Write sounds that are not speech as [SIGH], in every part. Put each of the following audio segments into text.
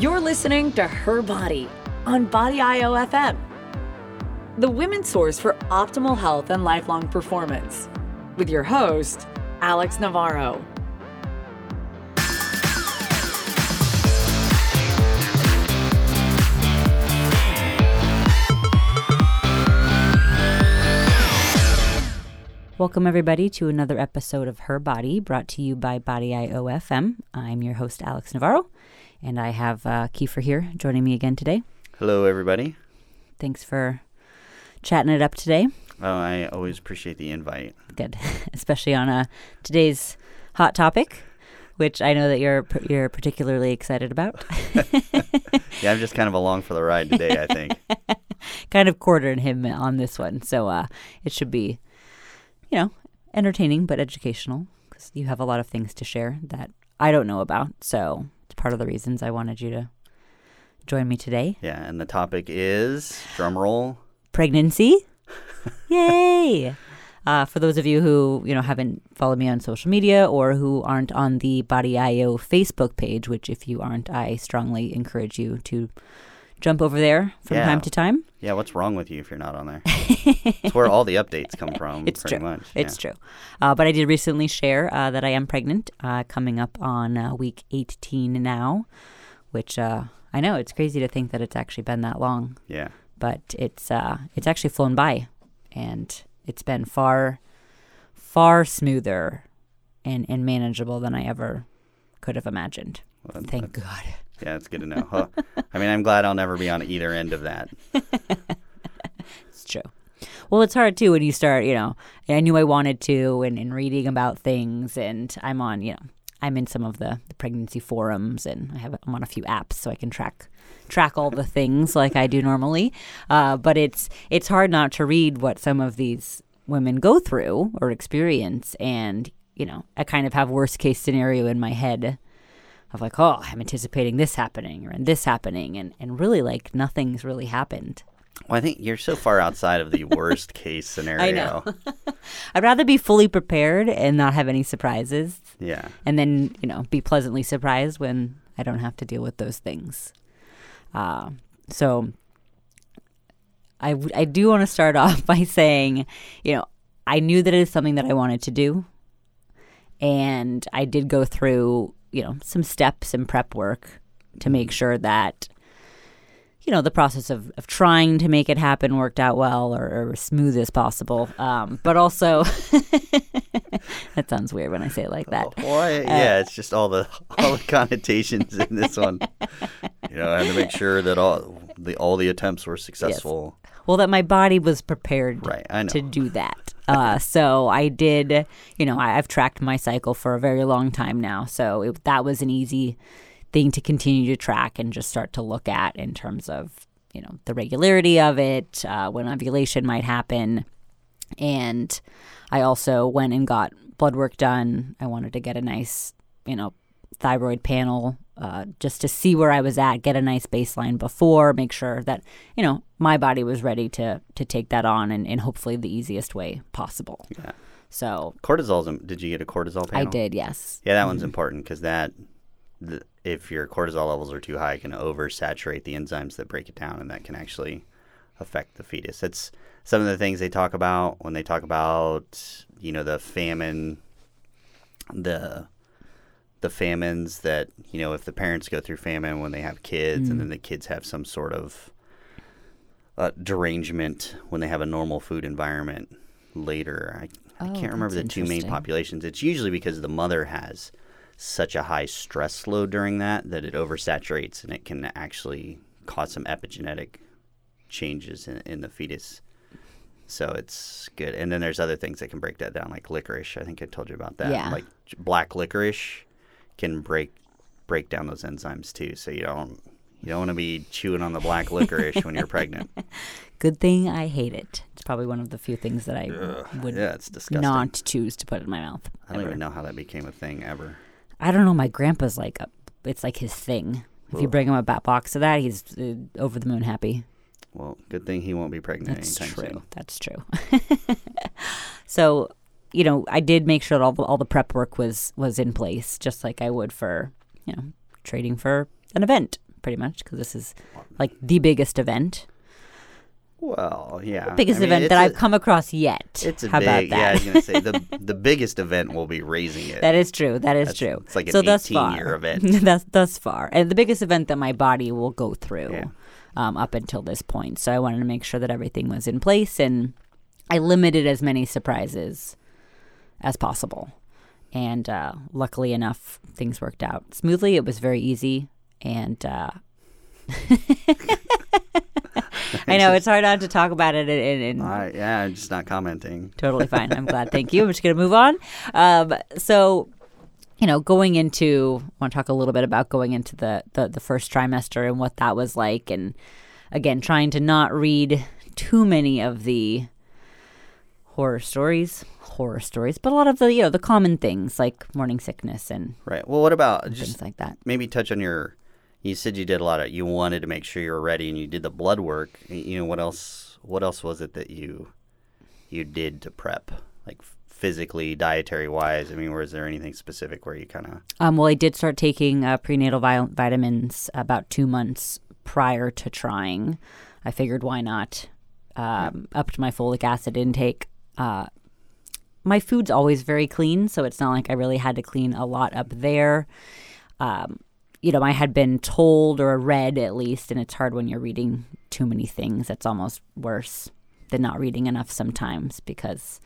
You're listening to Her Body on Body IO FM, the women's source for optimal health and lifelong performance, with your host, Alex Navarro. Welcome, everybody, to another episode of Her Body, brought to you by Body IOFM. I'm your host, Alex Navarro, and I have uh, Kiefer here joining me again today. Hello, everybody. Thanks for chatting it up today. Oh, I always appreciate the invite. Good, [LAUGHS] especially on uh, today's hot topic, which I know that you're you're particularly excited about. [LAUGHS] [LAUGHS] yeah, I'm just kind of along for the ride today. I think. kind of quartering him on this one, so uh, it should be you know, entertaining but educational because you have a lot of things to share that I don't know about. So it's part of the reasons I wanted you to join me today. Yeah, and the topic is drumroll pregnancy. [LAUGHS] Yay! Uh, for those of you who you know haven't followed me on social media or who aren't on the Body IO Facebook page, which if you aren't, I strongly encourage you to jump over there from Yeah. time to time. Yeah, what's wrong with you if you're not on there? [LAUGHS] it's where all the updates come from. It's pretty true. Much. It's yeah. true. Uh, but I did recently share uh, that I am pregnant, uh, coming up on uh, week 18 now, which uh, I know it's crazy to think that it's actually been that long, Yeah. but it's uh, it's actually flown by, and it's been far, far smoother and, and manageable than I ever could have imagined. Well, Thank God. Yeah, it's good to know. Huh. I mean, I'm glad I'll never be on either end of that. [LAUGHS] It's true. Well, it's hard too when you start, you know, I knew I wanted to and, and reading about things and I'm on, you know, I'm in some of the, the pregnancy forums and I have I'm on a few apps so I can track track all the things like I do normally. Uh, but it's it's hard not to read what some of these women go through or experience and, you know, I kind of have worst case scenario in my head of like, oh, I'm anticipating this happening or this happening and, and really like nothing's really happened. Well, I think you're so far outside of the [LAUGHS] worst case scenario. I know. [LAUGHS] I'd rather be fully prepared and not have any surprises, Yeah. and then you know be pleasantly surprised when I don't have to deal with those things. Uh, so I w- I do want to start [LAUGHS] off by saying, you know, I knew that it is something that I wanted to do, and I did go through you know some steps and prep work to make sure that you know the process of, of trying to make it happen worked out well or, or as smooth as possible um, but also [LAUGHS] that sounds weird when i say it like that Well, I- yeah, it's just all the [LAUGHS] all the connotations in this one. You know, I had to make sure that all the all the attempts were [LAUGHS] successful. Well that my body was prepared Right, I know. to do that uh, [LAUGHS] so i did you know I, i've tracked my cycle for a very long time now so it, that was an easy thing to continue to track and just start to look at in terms of you know the regularity of it uh, when ovulation might happen and I also went and got blood work done. I wanted to get a nice, you know, thyroid panel uh, just to see where I was at, get a nice baseline before, make sure that you know my body was ready to to take that on and in hopefully the easiest way possible. Yeah. So cortisol. Did you get a cortisol panel? I did, yes. Yeah, that one's important because that, the, if your cortisol levels are too high, it can oversaturate the enzymes that break it down, and that can actually affect the fetus. It's some of the things they talk about when they talk about, you know, the famine, the the famines that you know if the parents go through famine when they have kids, and then the kids have some sort of uh, derangement when they have a normal food environment later. I, I Oh, can't remember the two main populations. It's usually because the mother has such a high stress load during that that it oversaturates and it can actually cause some epigenetic changes in, in the fetus. So it's good. And then there's other things that can break that down, like licorice. I think I told you about that. Yeah. Like black licorice can break break down those enzymes too. So you don't you don't want to be chewing on the black licorice when you're pregnant. [LAUGHS] Good thing I hate it. It's probably one of the few things that I would Yeah, it's disgusting. not choose to put in my mouth. I don't ever. even know how that became a thing ever. I don't know. My grandpa's like a, it's like his thing. If you bring him a bat box of that, he's uh, over the moon happy. Well, good thing he won't be pregnant That's anytime true. soon. That's true. [LAUGHS] so, you know, I did make sure that all the, all the prep work was was in place, just like I would for you know trading for an event, pretty much, because this is like the biggest event, Well, yeah. biggest I mean, event that i I've come across yet. It's a How big. about Yeah, I was gonna say the [LAUGHS] the biggest event will be raising it. That is true. That is That's- true. it's like an so thus 18 far, year event. [LAUGHS] thus thus far, and the biggest event that my body will go through Yeah. um, up until this point. So I wanted to make sure that everything was in place, and I limited as many surprises as possible. And uh, luckily enough, things worked out smoothly. It was very easy, and uh, [LAUGHS] I know it's hard not to talk about it. And, and, I, yeah, I'm just not commenting. totally fine. I'm glad. Thank you. I'm just going to move on. Um, so, you know, going into, I want to talk a little bit about going into the, the, the first trimester and what that was like. And again, trying to not read too many of the horror stories, horror stories, but a lot of the, you know, the common things like morning sickness and Right. Well, what about things like that. maybe touch on your? You said you did a lot of. You wanted to make sure you were ready, and you did the blood work. You know what else? What else was it that you you did to prep, like physically, dietary wise? I mean, was there anything specific where you kind of? Um, well, I did start taking uh, prenatal vi- vitamins about two months prior to trying. I figured why not? Um, Upped my folic acid intake. Uh, my food's always very clean, so it's not like I really had to clean a lot up there. Um, you know, I had been told or read at least, and it's hard when you're reading too many things. It's almost worse than not reading enough sometimes because,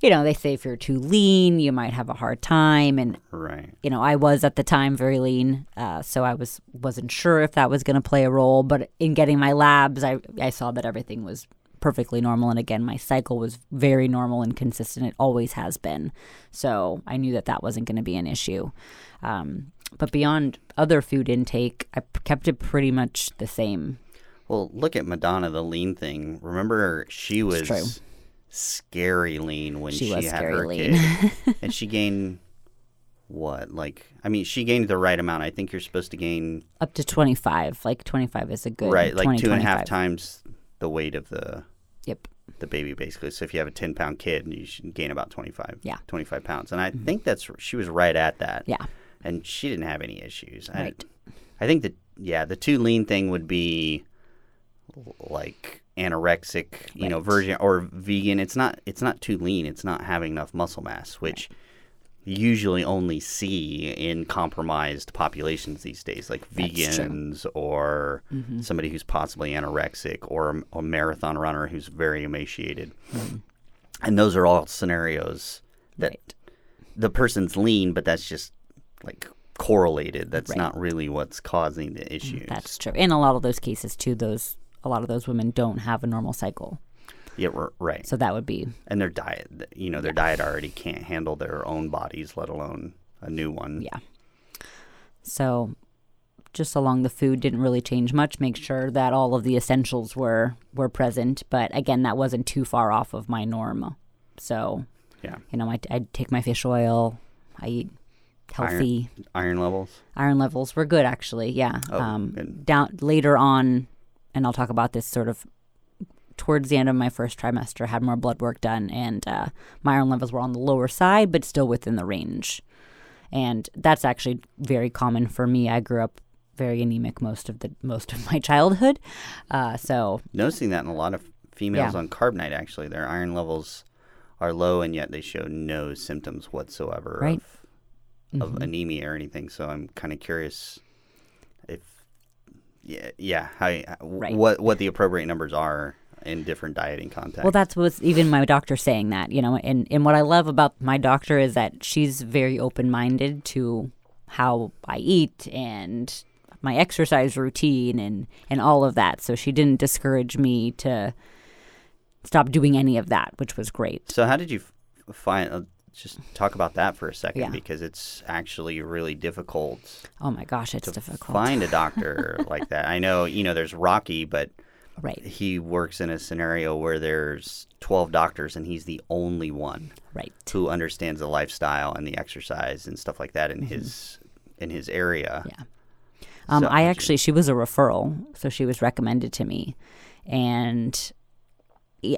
you know, they say if you're too lean, you might have a hard time. And Right. you know, I was at the time very lean, uh, so I was wasn't sure if that was going to play a role. But in getting my labs, I I saw that everything was perfectly normal, and again, my cycle was very normal and consistent. It always has been, so I knew that that wasn't going to be an issue. Um, but beyond other food intake, I kept it pretty much the same. Well, look at Madonna, the lean thing. Remember, she was scary lean when She she, was had her lean. kid, [LAUGHS] and she gained what? Like, I mean, she gained the right amount. I think you're supposed to gain Up to twenty five, like twenty five is a good right, like 20, two and a half 25. times the weight of the. The baby, basically. So if you have a ten pound kid, you should gain about 25, Yeah. Mm-hmm. 25 pounds. And I think that's she was right at that. Yeah. and she didn't have any issues. Right. I, I think that yeah, the too lean thing would be like anorexic, you know, version or vegan. It's not it's not too lean. It's not having enough muscle mass, which you usually only see in compromised populations these days, like vegans or Mm-hmm. somebody who's possibly anorexic or a, a marathon runner who's very emaciated. Mm-hmm. And those are all scenarios that Right. the person's lean, but that's just like correlated. That's Right. Mm, not really what's causing the issues. That's true. In a lot of those cases, too, those a lot of those women don't have a normal cycle, yeah, right. so that would be and their diet, you know, their diet already can't handle their own bodies, let alone a new one. yeah. So, just along the food didn't really change much. Make sure that all of the essentials were were present, but again, that wasn't too far off of my norm. So, Yeah. you know, I I take my fish oil. I eat healthy. Iron levels. Iron, levels were good, actually. Yeah. Oh, um, good. down later on, and I'll talk about this sort of towards the end of my first trimester. Had more blood work done, and uh, my iron levels were on the lower side, but still within the range. And that's actually very common for me. I grew up very anemic most of the most of my [LAUGHS] childhood, uh, so Noticing that in a lot of females Yeah. on Carb Nite, actually, their iron levels are low, and yet they show no symptoms whatsoever Right. Mm-hmm. of, of anemia or anything. So I'm kind of curious if, yeah, yeah, how, Right. what what the appropriate numbers are in different dieting contexts. Well, that's what's even my doctor saying that, you know, and, and what I love about my doctor is that she's very open minded to how I eat and my exercise routine and, and all of that. So she didn't discourage me to stop doing any of that, which was great. So how did you find? Uh, just talk about that for a second Yeah. because it's actually really difficult Oh my gosh, it's to difficult. find a [LAUGHS] doctor like that. I know you know there's Rocky, but Right, he works in a scenario where there's 12 doctors and he's the only one right. who understands the lifestyle and the exercise and stuff like that in his in his area. Mm-hmm. Yeah. Um, So- I actually, she was a referral, so she was recommended to me, and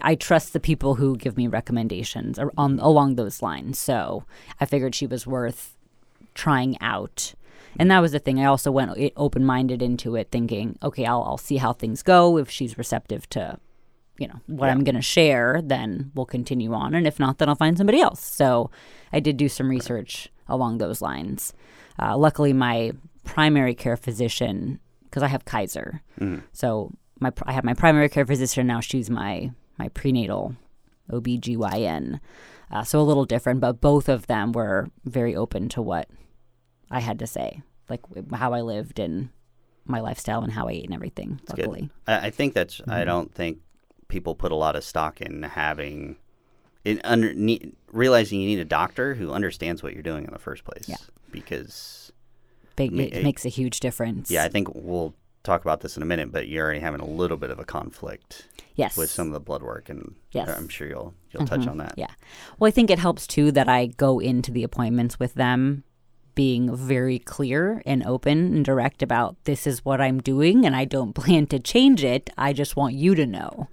I trust the people who give me recommendations on along those lines. So I figured she was worth trying out. And that was the thing. I also went open minded into it, thinking, okay, I'll, I'll see how things go. If she's receptive to, you know, what I'm going to share, then we'll continue on. And if not, then I'll find somebody else. So I did do some research along those lines. Uh, luckily, my primary care physician, because I have Kaiser, so my I have my primary care physician now. She's my my prenatal OBGYN. Uh, so a little different, but both of them were very open to what I had to say, like how I lived and my lifestyle and how I ate and everything. Good. luckily, I, I think that's. Mm-hmm. I don't think people put a lot of stock in having, in under ne- realizing you need a doctor who understands what you're doing in the first place. Yeah. Because Big, Me- it makes a huge difference. yeah, I think we'll talk about this in a minute, but you're already having a little bit of a conflict yes, with some of the blood work, and Yes. I'm sure you'll you'll touch on that. Yeah. Well, I think it helps too that I go into the appointments with them being very clear and open and direct about this is what I'm doing and I don't [LAUGHS] plan to change it. I just want you to know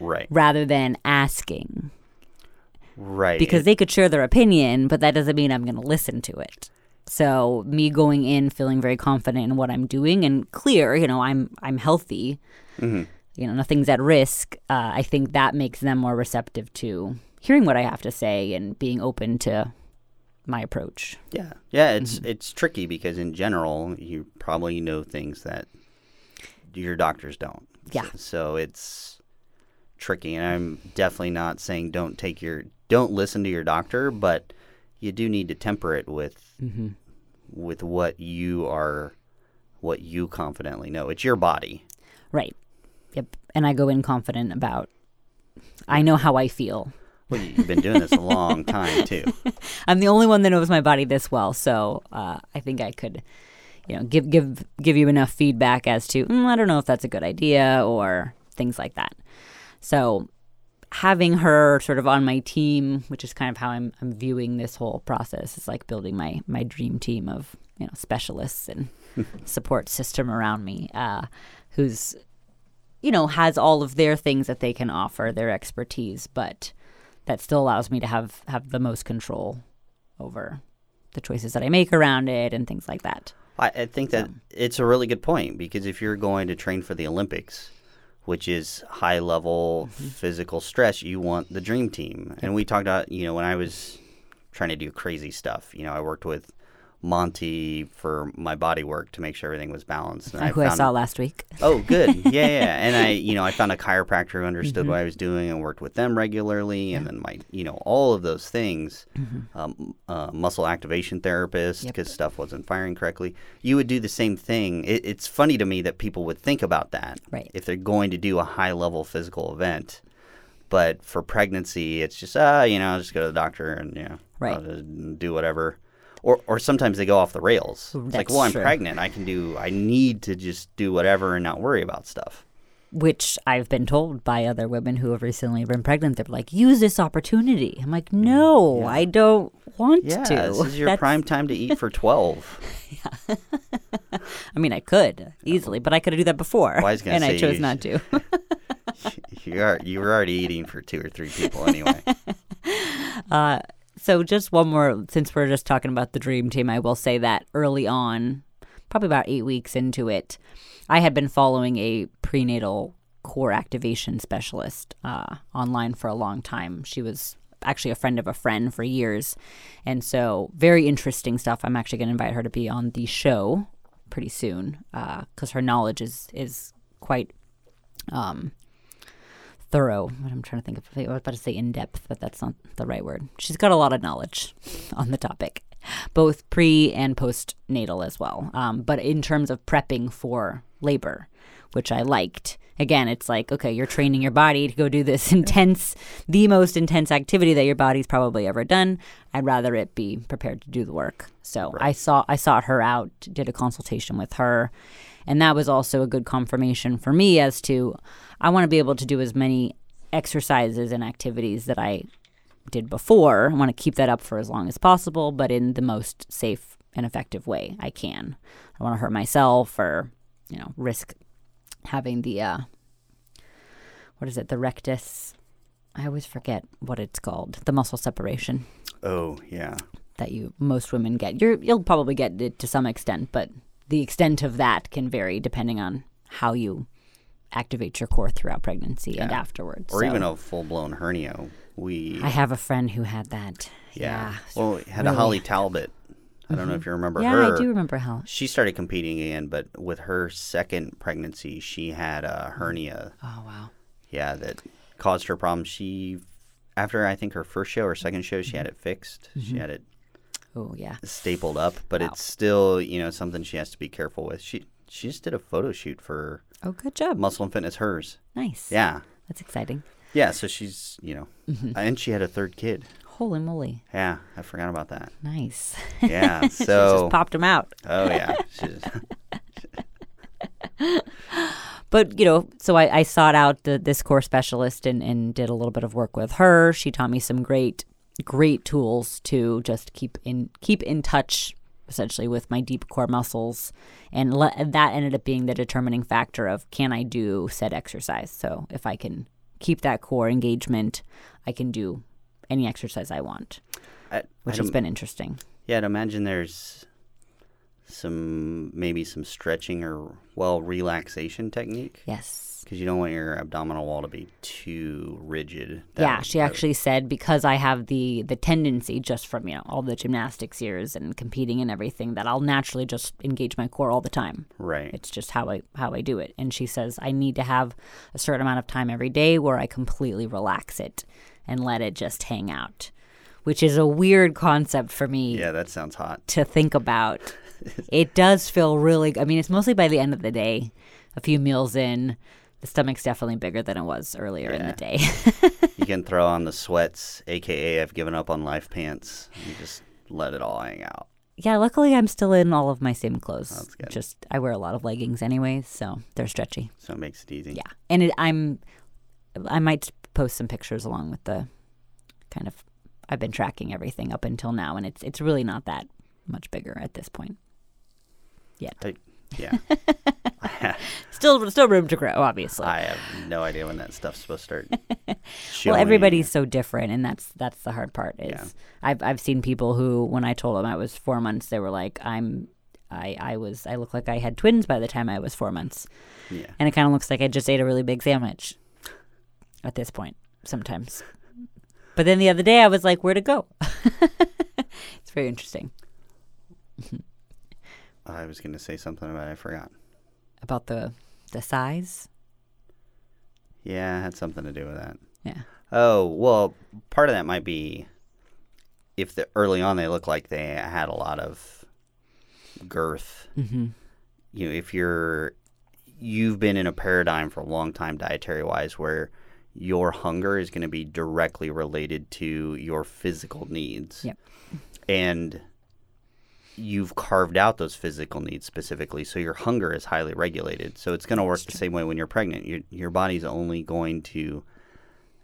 Right. rather than asking Right. because they could share their opinion, but that doesn't mean I'm going to listen to it. So me going in feeling very confident in what I'm doing and clear, you know, I'm I'm healthy, Mm-hmm. you know, nothing's at risk. Uh, I think that makes them more receptive to hearing what I have to say and being open to my approach. Yeah, yeah, it's Mm-hmm. it's tricky because in general you probably know things that your doctors don't. Yeah. So, so it's tricky, and I'm definitely not saying don't take your don't listen to your doctor, but you do need to temper it with Mm-hmm. with what you are, what you confidently know. It's your body. Right. Yep. And I go in confident about. I know how I feel. Well, you- you've been doing this a long time too. [LAUGHS] I'm the only one that knows my body this well, so uh, I think I could, you know, give give give you enough feedback as to mm, I don't know if that's a good idea or things like that. So having her sort of on my team, which is kind of how I'm I'm viewing this whole process, is like building my my dream team of you know specialists and [LAUGHS] support system around me, uh, who's you know has all of their things that they can offer, their expertise, but that still allows me to have have the most control over the choices that I make around it and things like that. I, I think that it's a really good point because if you're going to train for the Olympics, which is high level mm-hmm. physical stress, you want the dream team. And we talked about, you know, when I was trying to do crazy stuff, you know, I worked with Monty for my body work to make sure everything was balanced. And [LAUGHS] who I found- saw last week. Oh, good. [LAUGHS] Yeah, yeah. And I, you know, I found a chiropractor who understood what I was doing and worked with them regularly. And then my, you know, all of those things, um, uh, muscle activation therapist Yep. because stuff wasn't firing correctly. You would do the same thing. It, it's funny to me that people would think about that Right. if they're going to do a high level physical event. But for pregnancy, it's just, ah, you know, I'll just go to the doctor and, you know, Right. Do whatever. Or, or sometimes they go off the rails. It's like, well, I'm true. pregnant. I can do, I need to just do whatever and not worry about stuff. Which I've been told by other women who have recently been pregnant. They're like, use this opportunity. I'm like, mm, no, I don't want Yeah, to. this is [LAUGHS] your That's- prime time to eat for [LAUGHS] 12. yeah. [LAUGHS] I mean, I could easily, but I could do that before. Well, I and I chose you- not to. you are you were already eating for two or three people anyway. Uh, So just one more, since we're just talking about the dream team, I will say that early on, probably about eight weeks into it, I had been following a prenatal core activation specialist uh, online for a long time. She was actually a friend of a friend for years, and so very interesting stuff. I'm actually going to invite her to be on the show pretty soon because her knowledge is is quite um, thorough. What I'm trying to think of. I was about to say in depth, but that's not the right word. She's got a lot of knowledge [LAUGHS] on the topic, both pre and postnatal as well. Um, but in terms of prepping for labor, which I liked. Again, it's like, okay, you're training your body to go do this [LAUGHS] intense, the most intense activity that your body's probably ever done. I'd rather it be prepared to do the work. So I saw I sought her out, did a consultation with her, and that was also a good confirmation for me as to I want to be able to do as many exercises and activities that I did before. I want to keep that up for as long as possible, but in the most safe and effective way I can. I don't want to hurt myself or, you know, risk having the uh what is it, the rectus I always forget what it's called. The muscle separation. Oh yeah, that you most women get. You're you'll probably get it to some extent, but the extent of that can vary depending on how you activate your core throughout pregnancy and afterwards. or So, even a full blown hernia. We I have a friend who had that. yeah. Yeah. Well, we had a. Holly Talbot. I don't know if mm-hmm. you remember Yeah, her. I do remember how. She started competing again, but with her second pregnancy, she had a hernia. Oh wow. Yeah, that caused her problems. She, after I think her first show or second show, she had it fixed. She mm-hmm. had it Oh yeah. stapled up, but it's still you know something she has to be careful with. She she just did a photo shoot for Oh, good job. Muscle and Fitness hers. Nice. Yeah, That's exciting. yeah. So she's you know, mm-hmm. and she had a third kid. Holy moly. Yeah, I forgot about that. Nice. Yeah, [LAUGHS] She so just popped him out. oh yeah, [LAUGHS] But, you know, so I, I sought out the, this core specialist and, and did a little bit of work with her. She taught me some great, great tools to just keep in keep in touch essentially with my deep core muscles. And le- that ended up being the determining factor of can I do said exercise. So if I can keep that core engagement, I can do any exercise I want, I, which I'd has been interesting. Yeah, I'd imagine there's some maybe some stretching or well relaxation technique Yes. because you don't want your abdominal wall to be too rigid. That yeah, she actually said because I have the the tendency just from you know all the gymnastics years and competing and everything that I'll naturally just engage my core all the time. right. It's just how I how I do it. And she says I need to have a certain amount of time every day where I completely relax it and let it just hang out, which is a weird concept for me yeah, that sounds hot. to think about. It does feel really. I mean, it's mostly by the end of the day, a few meals in. The stomach's definitely bigger than it was earlier in the day. You can throw on the sweats, aka I've given up on life pants. and just let it all hang out. Yeah, luckily I'm still in all of my same clothes. That's good. Just I wear a lot of leggings anyway, so they're stretchy. So it makes it easy. Yeah, and it, I'm I might post some pictures along with the kind of I've been tracking everything up until now, and it's it's really not that much bigger at this point. Yet, I, yeah. [LAUGHS] still still room to grow, obviously. I have no idea when that stuff's supposed to start. [LAUGHS] well, everybody's so different, and that's that's the hard part. Is Yeah. I've I've seen people who, when I told them I was four months, they were like, "I'm." I, I was I looked like I had twins by the time I was four months. Yeah. and it kind of looks like I just ate a really big sandwich at this point sometimes. But then the other day I was like, where to go? [LAUGHS] it's very interesting mm-hmm. I was going to say something about it. I forgot. about the the size. Yeah, it had something to do with that. Yeah. Oh, well, part of that might be if the early on they look like they had a lot of girth. Mm-hmm. You know, if you're you've been in a paradigm for a long time dietary wise where your hunger is going to be directly related to your physical needs. Yep. And you've carved out those physical needs specifically, so your hunger is highly regulated. So it's going to work the same way when you're pregnant. Your your body's only going to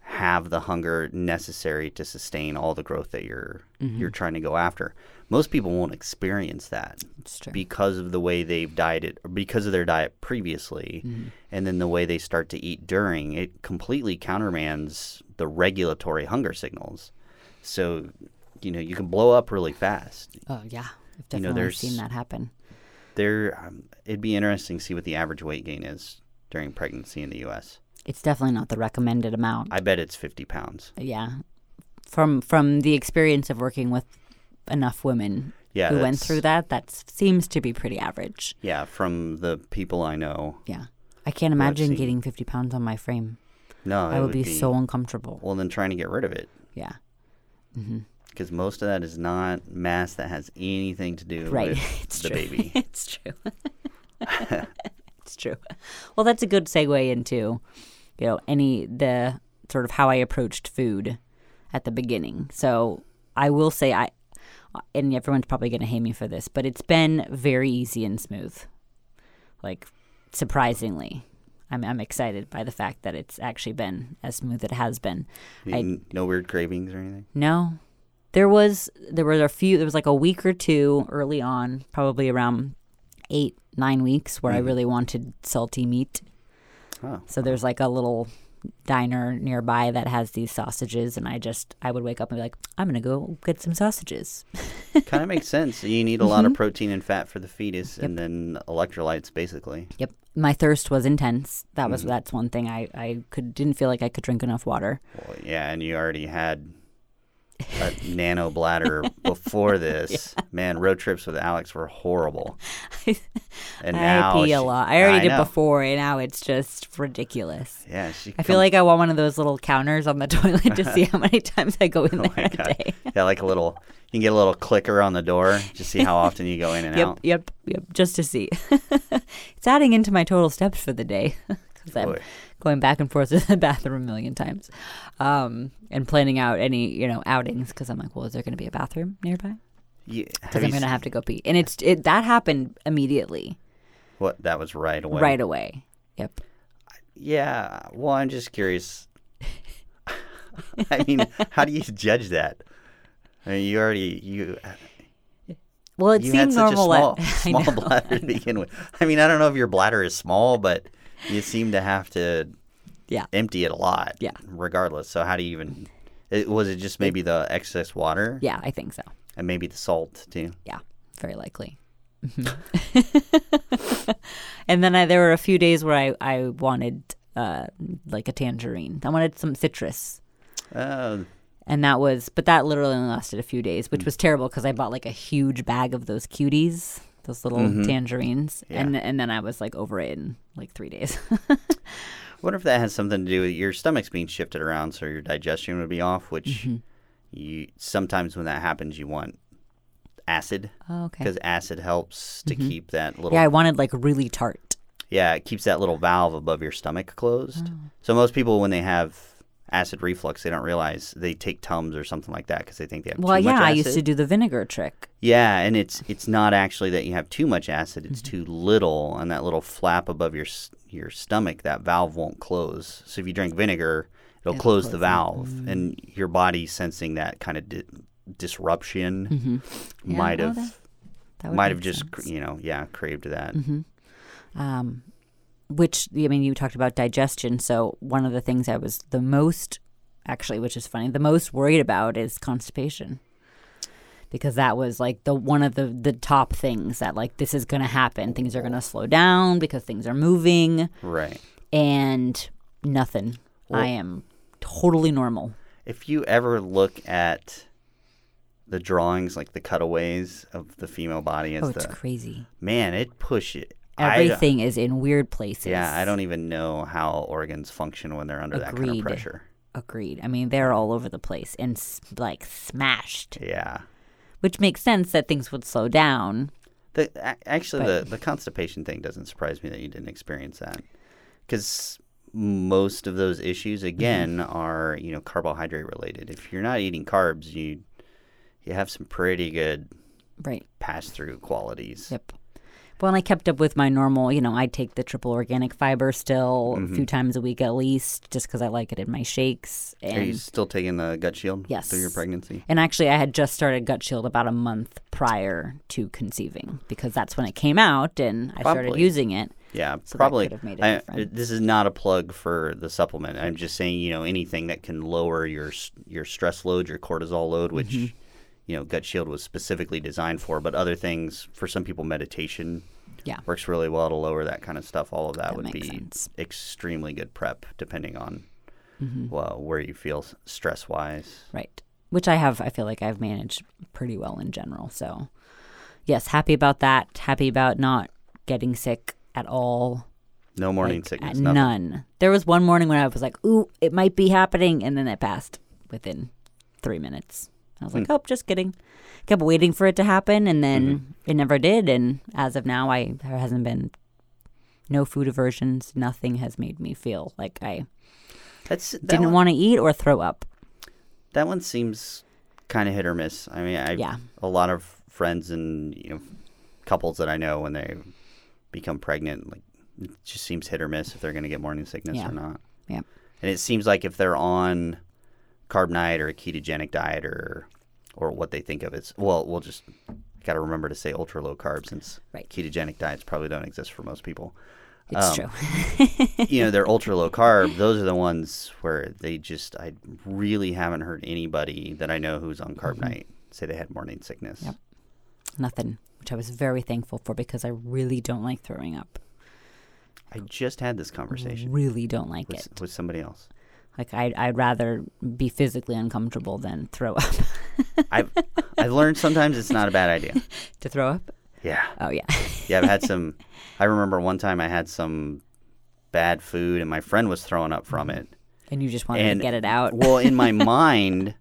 have the hunger necessary to sustain all the growth that you're you're trying to go after. Most people won't experience that because of the way they've dieted or because of their diet previously and then the way they start to eat during it completely countermands the regulatory hunger signals. So you know you can blow up really fast. Oh yeah, I've You know, definitely there's- seen that happen. there um, it'd be interesting to see what the average weight gain is during pregnancy in the us It's definitely not the recommended amount. i bet it's 50 pounds yeah, from from the experience of working with enough women yeah who went through that, that seems to be pretty average. yeah from the people i know Yeah, I can't imagine getting fifty pounds on my frame. no I it would be, so uncomfortable. well then trying to get rid of it Yeah. Because most of that is not mass that has anything to do Right. with [LAUGHS] It's the true. baby. [LAUGHS] it's true. [LAUGHS] it's true. Well, that's a good segue into, you know, any the sort of how I approached food at the beginning. So I will say I, and everyone's probably going to hate me for this, but it's been very easy and smooth. Like surprisingly, I'm I'm excited by the fact that it's actually been as smooth as it has been. I, no weird cravings or anything. no. There was there were a few there was like a week or two early on, probably around eight, nine weeks where I mm. really wanted salty meat. Oh, So there's like a little diner nearby that has these sausages, and I just I would wake up and be like, I'm gonna go get some sausages. [LAUGHS] kind of makes sense. You need a lot of mm-hmm. protein and fat for the fetus, and then electrolytes, basically. Yep. My thirst was intense. That was mm. that's one thing I I could didn't feel like I could drink enough water. Well, yeah, and you already had a nano bladder before [LAUGHS] this. Man, road trips with Alex were horrible. [LAUGHS] And now I pee a lot. I already did know. before, and now it's just ridiculous. Yeah, she. I feel like I want one of those little counters on the [LAUGHS] toilet to see how many times I go oh in there Oh my a God. day. yeah, like a little. You can get a little clicker on the door to see how often you go in and Yep, out. yep, yep. Just to see. it's adding into my total steps for the day because I'm going back and forth to the bathroom a million times, um, and planning out any you know outings because I'm like, well, is there going to be a bathroom nearby? You, Because I'm going to have to go pee, and it's it that happened immediately, What that was right away. right away. Yep. Yeah. Well, I'm just curious. I mean, how do you judge that? I mean, you already you Well, it you had such normal. a small at, [LAUGHS] small know. bladder to begin with. I mean, I don't know if your bladder is small, but you seem to have to Yeah. empty it a lot. Yeah. Regardless. So how do you even? It, was it just maybe the excess water Yeah, I think so. and maybe the salt too? Yeah, very likely. [LAUGHS] and then I, there were a few days where I, I wanted uh, like a tangerine. I wanted some citrus. Uh, And that was, but that literally only lasted a few days, which was terrible because I bought like a huge bag of those cuties, those little tangerines. And, and then I was like over it in like three days. [LAUGHS] I wonder if that has something to do with your stomach's being shifted around, so your digestion would be off. Which Mm-hmm. you sometimes when that happens, you want acid oh, okay. because acid helps to keep that little Yeah, I wanted like really tart. Yeah, it keeps that little valve above your stomach closed. Oh. So most people, when they have acid reflux, they don't realize they take Tums or something like that because they think they have Well, yeah, I used to do the vinegar trick. Yeah, and it's it's not actually that you have too much acid; it's Mm-hmm. too little, and that little flap above your your stomach, that valve won't close. So if you drink vinegar, it'll, It'll close close the valve, and your body sensing that kind of di- disruption Mm-hmm. Yeah, might have might have just sense. Mm-hmm. you know yeah craved that. um, which I mean, you talked about digestion. So one of the things I was the most, actually, which is funny, the most worried about is constipation, because that was like the one of the the top things that like this is going to happen. Things are going to slow down because things are moving, Right. and nothing. I am totally normal. If you ever look at the drawings, like the cutaways of the female body, as Oh, it's the crazy. man, it pushes. Everything is in weird places. yeah, I don't even know how organs function when they're under that kind of Agreed. pressure. Agreed. I mean, they're all over the place and like smashed, Yeah. Which makes sense that things would slow down. The, actually, But- the, the constipation thing doesn't surprise me that you didn't experience that, because most of those issues Mm-hmm. again are you know carbohydrate related. If you're not eating carbs, you you have some pretty good Right. pass through qualities. Yep. Well, and I kept up with my normal, you know, I take the triple organic fiber still a few times a week at least, just because I like it in my shakes. Are you still taking the gut shield Yes. through your pregnancy? and actually, I had just started Gut Shield about a month prior to conceiving because that's when it came out and I started using it. Yeah, So probably. could made a I- this is not a plug for the supplement. I'm just saying, you know, anything that can lower your your stress load, your cortisol load, which Mm-hmm. You know, Gut Shield was specifically designed for. But other things, for some people, meditation Yeah. works really well to lower that kind of stuff. All of that, That would be sense. extremely good prep, depending on Mm-hmm. well, where you feel stress wise. Right. Which I have, I feel like I've managed pretty well in general. So, yes, happy about that. Happy about not getting sick at all. No morning Like, sickness, uh, nothing. None. There was one morning when I was like, ooh, it might be happening. And then it passed within three minutes. I was like, oh, just kidding. Kept waiting for it to happen. And then Mm-hmm. it never did. And as of now, I there hasn't been no food aversions. Nothing has made me feel like I That's that didn't want to eat or throw up. That one seems kind of hit or miss. I mean, I Yeah. a lot of friends and you know couples that I know when they become pregnant, like it just seems hit or miss if they're going to get morning sickness Yeah. or not. Yeah. And it seems like if they're on carb diet or a ketogenic diet or or what they think of as well, we'll just got to remember to say ultra low carb since Right. ketogenic diets probably don't exist for most people. It's Um, true. [LAUGHS] you know, they're ultra low carb. [LAUGHS] Those are the ones where they just, I really haven't heard anybody that I know who's on Carb Nite say they had morning sickness. Mm-hmm. Yep. Nothing, which I was very thankful for because I really don't like throwing up. I just had this conversation Really don't like with, it. with somebody else. Like I'd, I'd rather be physically uncomfortable than throw up. [LAUGHS] I've, I've learned sometimes it's not a bad idea. [LAUGHS] to throw up? Yeah. Oh yeah. Yeah, I've had some. [LAUGHS] I remember one time I had some bad food and my friend was throwing up from it. and you just wanted And to get it out. Well, in my mind,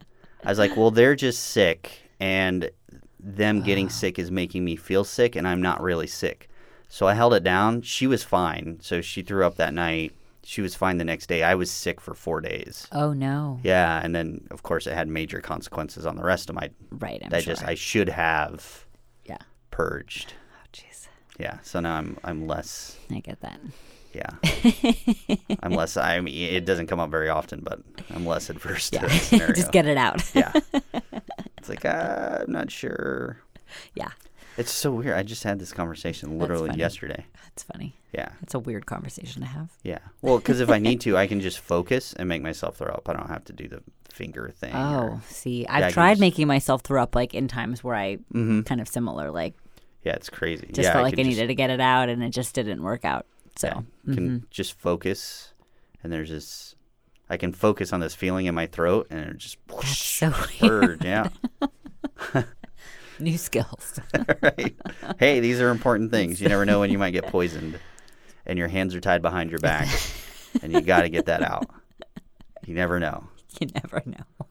I was like, well, they're just sick, and them getting ah. sick is making me feel sick, and I'm not really sick. So I held it down. She was fine. So she threw up that night. She was fine the next day. I was sick for four days. oh no. Yeah, and then of course it had major consequences on the rest of my. Right. I'm I sure. just I should have yeah. purged. Oh jeez. Yeah, so now I'm I'm less. I get that. Yeah, [LAUGHS] I'm less. I mean, it doesn't come up very often, but I'm less adverse to Yeah. that [LAUGHS] scenario. just get it out. yeah. [LAUGHS] It's like uh, I'm not sure. yeah. It's so weird. I just had this conversation literally funny. yesterday. That's funny. Yeah, It's a weird conversation to have. yeah. Well, because if I need to, I can just [LAUGHS] focus and make myself throw up. I don't have to do the finger thing. Oh, or- see, I I've can tried just- making myself throw up like in times where I Mhm. kind of similar, like yeah, it's crazy. just yeah, felt like I needed to get it out and it just didn't work out. So yeah, can mm-hmm. just focus, and there's this. I can focus on this feeling in my throat, and it just that's so [LAUGHS] purge. Yeah, new skills. [LAUGHS] right. Hey, these are important things. You never know when you might get poisoned, and your hands are tied behind your back, and you got to get that out. You never know. [LAUGHS] you never know.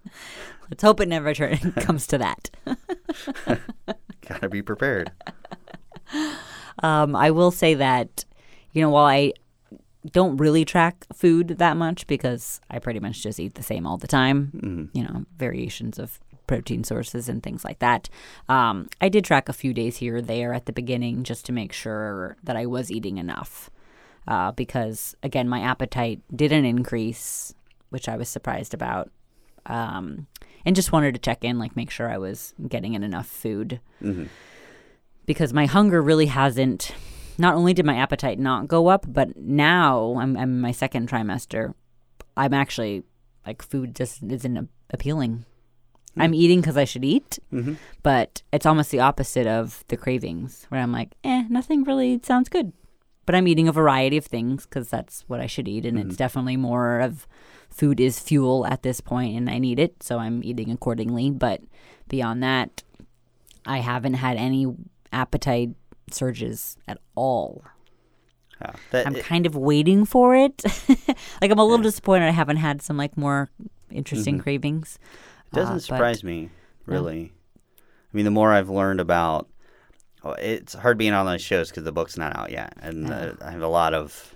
Let's hope it never turn, [LAUGHS] comes to that. Got to be prepared. Um, I will say that, you know, while I don't really track food that much because I pretty much just eat the same all the time, you know, variations of protein sources and things like that. Um, I did track a few days here or there at the beginning just to make sure that I was eating enough. Uh, because, again, my appetite didn't increase, which I was surprised about. Um, and just wanted to check in, like make sure I was getting in enough food because my hunger really hasn't not only did my appetite not go up but now i'm, I'm in my second trimester i'm actually like food just isn't a- appealing i'm mm-hmm. eating because i should eat mm-hmm. but it's almost the opposite of the cravings where i'm like eh nothing really sounds good but i'm eating a variety of things because that's what i should eat and it's mm-hmm. definitely more of food is fuel at this point and i need it so i'm eating accordingly but beyond that I haven't had any appetite surges at all. Yeah. That, I'm it- kind of waiting for it. [LAUGHS] like I'm a little disappointed I haven't had some like more interesting cravings. It doesn't Uh, but- surprise me, really. I mean, the more I've learned about, well, it's hard being on those shows because the book's not out yet, and uh, I have a lot of,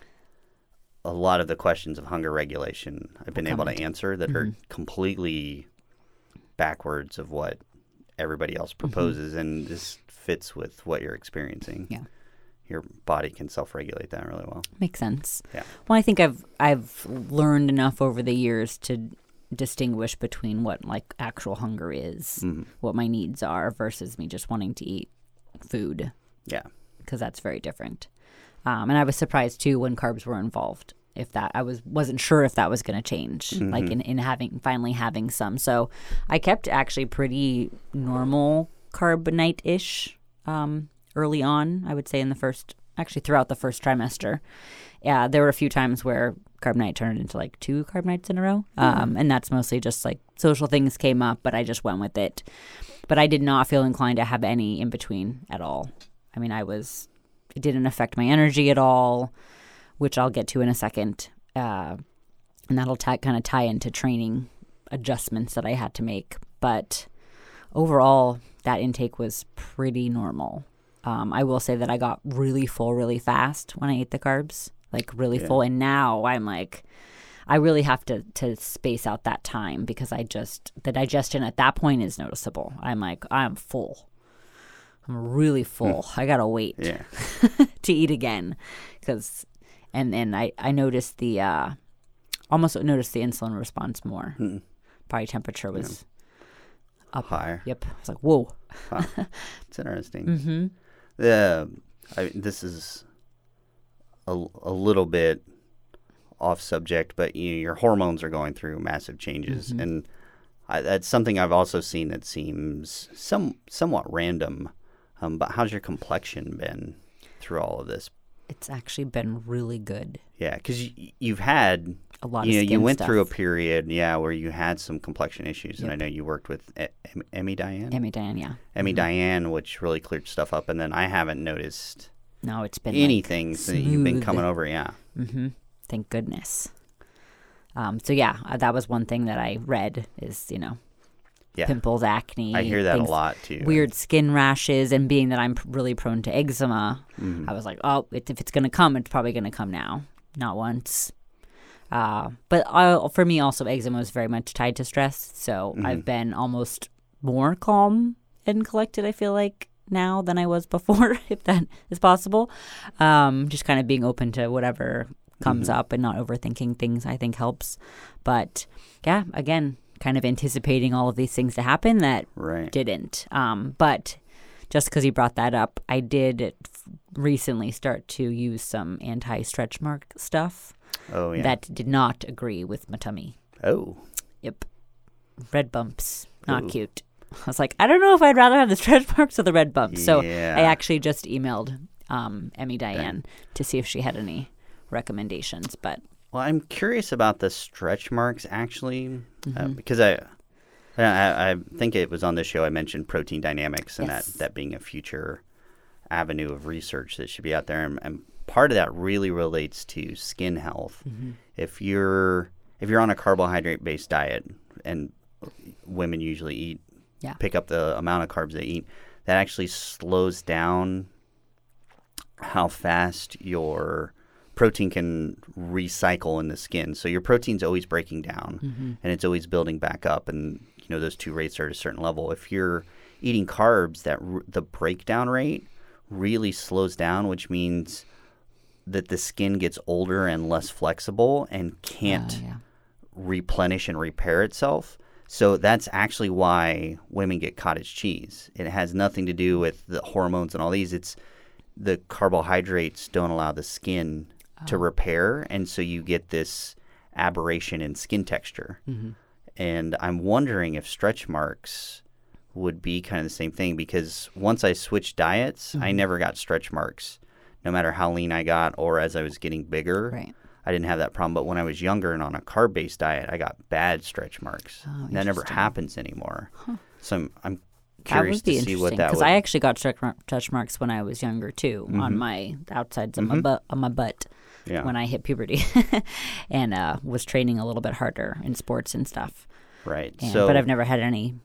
a lot of the questions of hunger regulation I've been able to answer that are Mm-hmm. completely backwards of what everybody else proposes, and this fits with what you're experiencing. Mm-hmm. Yeah. Your body can self-regulate that really well. Makes sense. Yeah. Well, I think I've I've learned enough over the years to distinguish between what like actual hunger is, Mm-hmm. what my needs are versus me just wanting to eat food. Yeah. because that's very different. Um, and I was surprised too when carbs were involved. If that I was wasn't sure if that was going to change, like in, in having finally having some. So I kept actually pretty normal Carb Nite ish um, early on. I would say in the first actually throughout the first trimester. Yeah, there were a few times where Carb Nite turned into like two Carb Nites in a row, um, and that's mostly just like social things came up, but I just went with it. But I did not feel inclined to have any in between at all. I mean, I was, it didn't affect my energy at all, which I'll get to in a second. Uh, and that'll tie, kind of tie into training adjustments that I had to make. But overall, that intake was pretty normal. Um, I will say that I got really full really fast when I ate the carbs, like really full. And now I'm like, I really have to to space out that time because I just the digestion at that point is noticeable. I'm like I'm full. I'm really full. I gotta wait Yeah. [LAUGHS] to eat again because and and I I noticed the uh almost noticed the insulin response more. Body temperature was up. Higher. yep. I was like whoa. [LAUGHS] It's interesting. Mm-hmm. The I, this is a, a little bit off subject, but you know, your hormones are going through massive changes, Mm-hmm. and I, that's something I've also seen that seems some somewhat random. Um, but how's your complexion been through all of this? It's actually been really good. Yeah, because you, you've had A lot you of know you went through a period, yeah, where you had some complexion issues, and I know you worked with E- Emme Diane, Emme Diane, yeah. Emme Diane, which really cleared stuff up, and then I haven't noticed No, it's been anything since you've been coming over. Yeah, Mm-hmm. Thank goodness. Um, so yeah, uh, that was one thing that I read is you know yeah, pimples, acne. I hear that things- a lot too. Weird skin rashes, and being that I'm really prone to eczema, Mhm. I was like, oh, it, if it's gonna come, it's probably gonna come now, not once. Uh, but I, for me, also eczema is very much tied to stress. So Mm-hmm. I've been almost more calm and collected. I feel like now than I was [LAUGHS] before, if that is possible. Um, just kind of being open to whatever comes Mm-hmm. up and not overthinking things. I think helps. But yeah, again, kind of anticipating all of these things to happen that Right. didn't. Um, but just because you brought that up, I did recently start to use some anti stretch mark stuff Oh yeah. that did not agree with my tummy. oh. Yep. Red bumps. Not Ooh. cute. I was like, I don't know if I'd rather have the [LAUGHS] stretch marks or the red bumps. So Yeah. I actually just emailed um, Emme Diane to see if she had any recommendations. But Well, I'm curious about the stretch marks actually, uh, Mm-hmm. because I, I, I think it was on this show I mentioned protein dynamics and Yes. that that being a future avenue of research that should be out there, and, and part of that really relates to skin health. Mm-hmm. If you're if you're on a carbohydrate based diet, and women usually eat, Yeah. pick up the amount of carbs they eat, that actually slows down how fast your protein can recycle in the skin. So your protein's always breaking down and it's always building back up and you know those two rates are at a certain level. If you're eating carbs that r- the breakdown rate really slows down which means that the skin gets older and less flexible and can't uh, yeah. replenish and repair itself. So that's actually why women get cottage cheese. It has nothing to do with the hormones and all these. It's the carbohydrates don't allow the skin to oh. repair, and so you get this aberration in skin texture. Mm-hmm. And I'm wondering if stretch marks would be kind of the same thing because once I switched diets, I mm-hmm. never got stretch marks, no matter how lean I got or as I was getting bigger. Right. I didn't have that problem. But when I was younger and on a carb based diet, I got bad stretch marks. Oh, that never happens anymore. So I'm, I'm curious to see what that because. I actually got stretch, marks when I was younger too on my outsides of my butt, on my butt yeah. when I hit puberty, [LAUGHS] and uh, was training a little bit harder in sports and stuff. right. And, so but I've never had any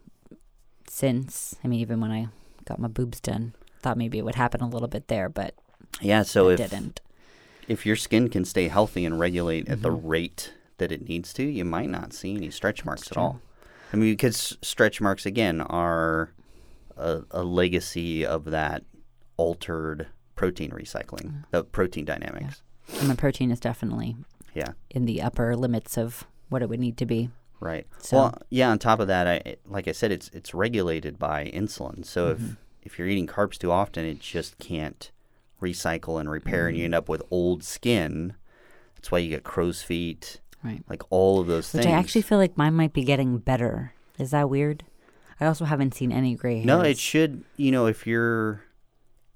since. I mean, even when I got my boobs done, thought maybe it would happen a little bit there, but yeah. So it if didn't. If your skin can stay healthy and regulate at the Mm-hmm. rate that it needs to, you might not see any stretch marks at all. I mean, because stretch marks again are a, a legacy of that altered protein recycling, the protein dynamics. And my protein is definitely Yeah. in the upper limits of what it would need to be. Right. So- Well, yeah. On top of that, I like I said, it's it's regulated by insulin. So Mm-hmm. if if you're eating carbs too often, it just can't recycle and repair, Mm. and you end up with old skin. That's why you get crow's feet, Right. like all of those Which things. I actually feel like mine might be getting better. Is that weird? I also haven't seen any gray hairs. no, it should. You know, if you're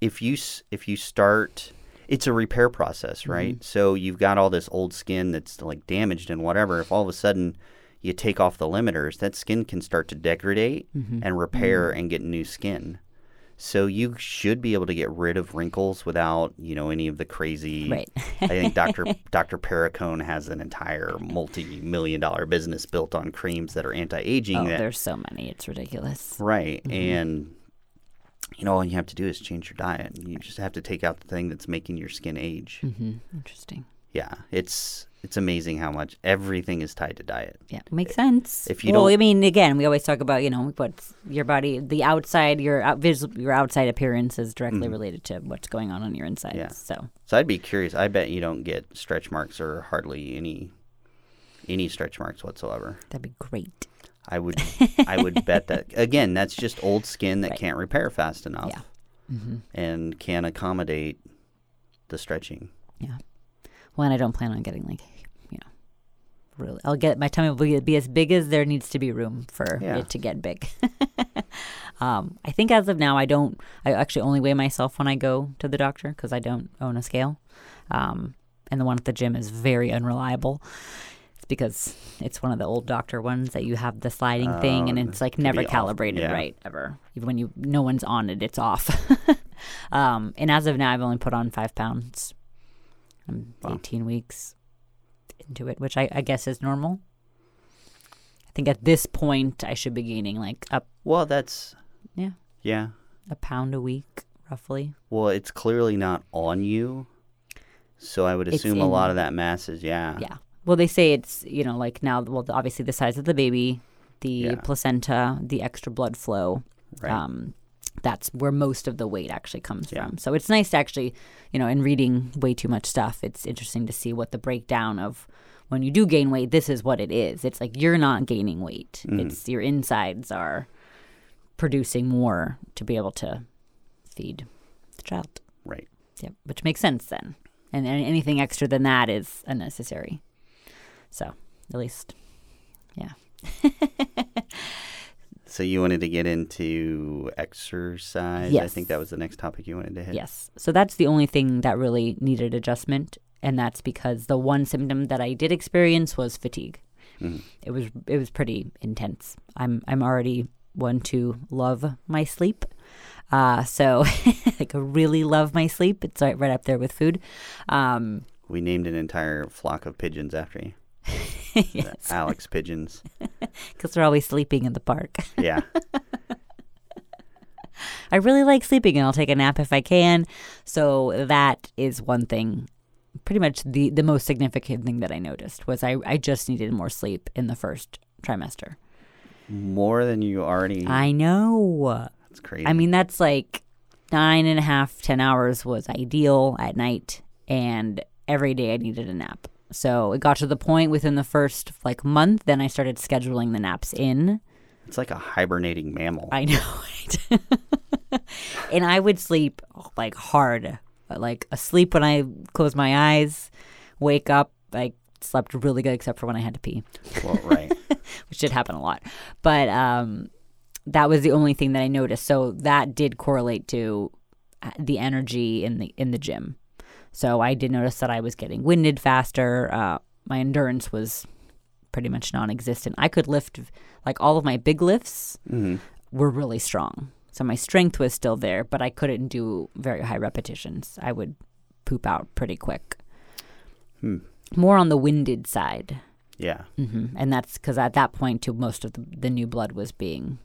if you if you start, it's a repair process, Mm-hmm. right? So you've got all this old skin that's like damaged and whatever. If all of a sudden you take off the limiters, that skin can start to degrade Mm-hmm. and repair and get new skin. So you should be able to get rid of wrinkles without, you know, any of the crazy. Right. I think [LAUGHS] Dr. Dr. Perricone has an entire multi-million dollar business built on creams that are anti-aging. Oh, that, there's so many. It's ridiculous. right, Mm-hmm. and you know all you have to do is change your diet. You just have to take out the thing that's making your skin age. hmm Interesting. Yeah, it's it's amazing how much everything is tied to diet. Yeah, makes sense. If you well, don't- I mean, again, we always talk about you know what's your body, the outside, your out, your outside appearance is directly related to what's going on on your inside. Mm-hmm. Yeah. So So I'd be curious. I bet you don't get stretch marks or hardly any any stretch marks whatsoever. that'd be great. I would I would [LAUGHS] bet that again that's just old skin that Right. can't repair fast enough Yeah. Mm-hmm. and can't accommodate the stretching. Yeah. And I don't plan on getting like, you know, really. I'll get my tummy will be, as big as there needs to be room for Yeah. it to get big. [LAUGHS] um, I think as of now, I don't. I actually only weigh myself when I go to the doctor because I don't own a scale. Um, and the one at the gym is very unreliable. It's because it's one of the old doctor ones that you have the sliding thing, and Oh, it's like never calibrated Yeah. right ever. Even when you no one's on it, it's off. [LAUGHS] um, and as of now, I've only put on five pounds. I'm Wow. 18 weeks into it, which I, I guess is normal. I think at this point, I should be gaining like up Well, that's Yeah. yeah. a pound a week, roughly. Well, it's clearly not on you, so I would assume a lot of that mass is yeah. Yeah. Well, they say it's, you know, like now, well, obviously the size of the baby, the Yeah. placenta, the extra blood flow. Right. Um, that's where most of the weight actually comes Yeah. from. So it's nice to actually, you know, in reading way too much stuff, it's interesting to see what the breakdown of when you do gain weight, this is what it is. It's like you're not gaining weight. Mm-hmm. It's your insides are producing more to be able to feed the child. Right. Yep, which makes sense then. And, and anything extra than that is unnecessary. So, at least, yeah. [LAUGHS] So you wanted to get into exercise. Yes. I think that was the next topic you wanted to hit. Yes. So that's the only thing that really needed adjustment, and that's because the one symptom that I did experience was fatigue. Mhm. It was it was pretty intense. I'm I'm already one to love my sleep. Uh, so [LAUGHS] like really love my sleep. It's right, right up there with food. Um, We named an entire flock of pigeons after you. [LAUGHS] The Alex pigeons. [LAUGHS] because they're always sleeping in the park. [LAUGHS] Yeah. I really like sleeping and I'll take a nap if I can. So that is one thing pretty much the the most significant thing that I noticed was I, I just needed more sleep in the first trimester. More than you already. I know. That's crazy. I mean that's like nine and a half, ten hours was ideal at night and every day I needed a nap. So it got to the point within the first like month, then I started scheduling the naps in. it's like a hibernating mammal. I know [LAUGHS] it. and I would sleep like hard, like asleep when I close my eyes, wake up, like slept really good except for when I had to pee, well, right. [LAUGHS] which did happen a lot. But um, that was the only thing that I noticed. So that did correlate to uh, the energy in the in the gym. So I did notice that I was getting winded faster. Uh, my endurance was pretty much non-existent. I could lift like all of my big lifts hmm were really strong. So my strength was still there, but I couldn't do very high repetitions. I would poop out pretty quick. Hmm. More on the winded side. Yeah. hmm And that's because at that point, too, most of the, the new blood was being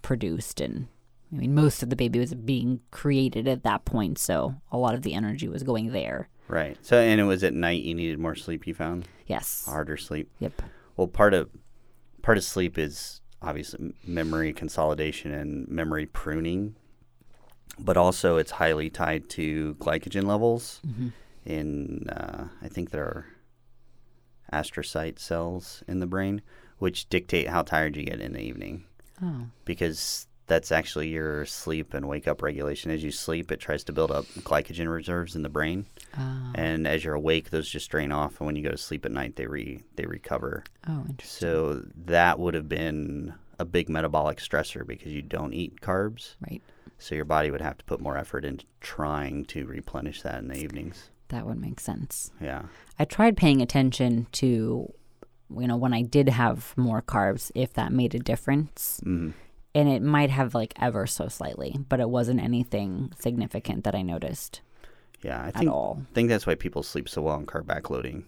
produced. And I mean, most of the baby was being created at that point. So a lot of the energy was going there. Right. So, and it was at night you needed more sleep. You found Yes. harder sleep. Yep. Well, part of part of sleep is obviously memory consolidation and memory pruning, but also it's highly tied to glycogen levels hmm in. Uh, I think there are astrocyte cells in the brain, which dictate how tired you get in the evening, Oh. because that's actually your sleep and wake up regulation. As you sleep, it tries to build up glycogen reserves in the brain, Oh. and as you're awake, those just drain off, and when you go to sleep at night, they re they recover. oh, interesting. So that would have been a big metabolic stressor because you don't eat carbs. Right. So your body would have to put more effort into trying to replenish that in the evenings. That would make sense. Yeah. I tried paying attention to, you know, when I did have more carbs, if that made a difference. hmm And it might have like ever so slightly, but it wasn't anything significant that I noticed Yeah. I at think think that's why people sleep so well on carb backloading.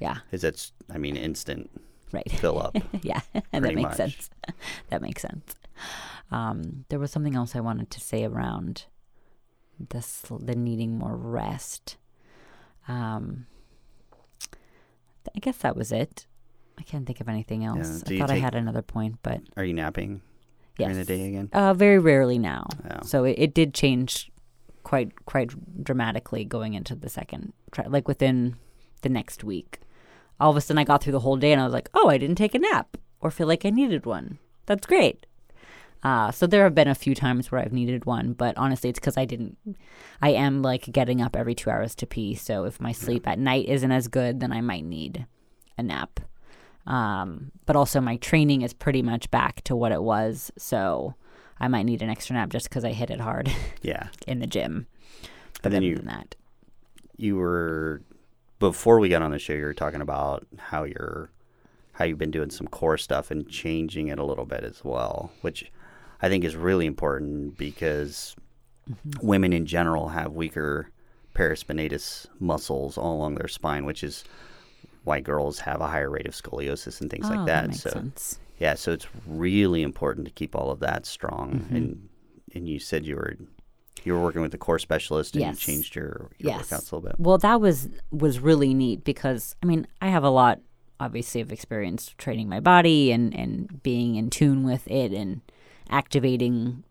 Yeah, Is that's I mean instant right. fill up. [LAUGHS] yeah, and [LAUGHS] that makes much. sense. [LAUGHS] that makes sense. Um, there was something else I wanted to say around the the needing more rest. Um, I guess that was it. I can't think of anything else. do I thought I had another point, but Are you napping during the day again? Uh, very rarely now. So it, it did change quite quite dramatically going into the second tri- like within the next week. All of a sudden I got through the whole day and I was like, "Oh, I didn't take a nap or feel like I needed one." That's great. Uh, so there have been a few times where I've needed one, but honestly, it's because I didn't. I am like getting up every two hours to pee. So if my sleep at night isn't as good, then I might need a nap. Um, but also, my training is pretty much back to what it was. So I might need an extra nap just because I hit it hard [LAUGHS] Yeah. in the gym. But And then you, that. you were before we got on the show you were talking about how you're how you've been doing some core stuff and changing it a little bit as well which i think is really important because women in general have weaker paraspinatus muscles all along their spine which is why girls have a higher rate of scoliosis and things oh, like that, makes so sense. yeah so it's really important to keep all of that strong Mm-hmm. and and you said you were you were working with a core specialist and Yes. you changed your, your Yes. workouts a little bit Well, that was was really neat because I mean I have a lot, obviously, of experience training my body and and being in tune with it and activating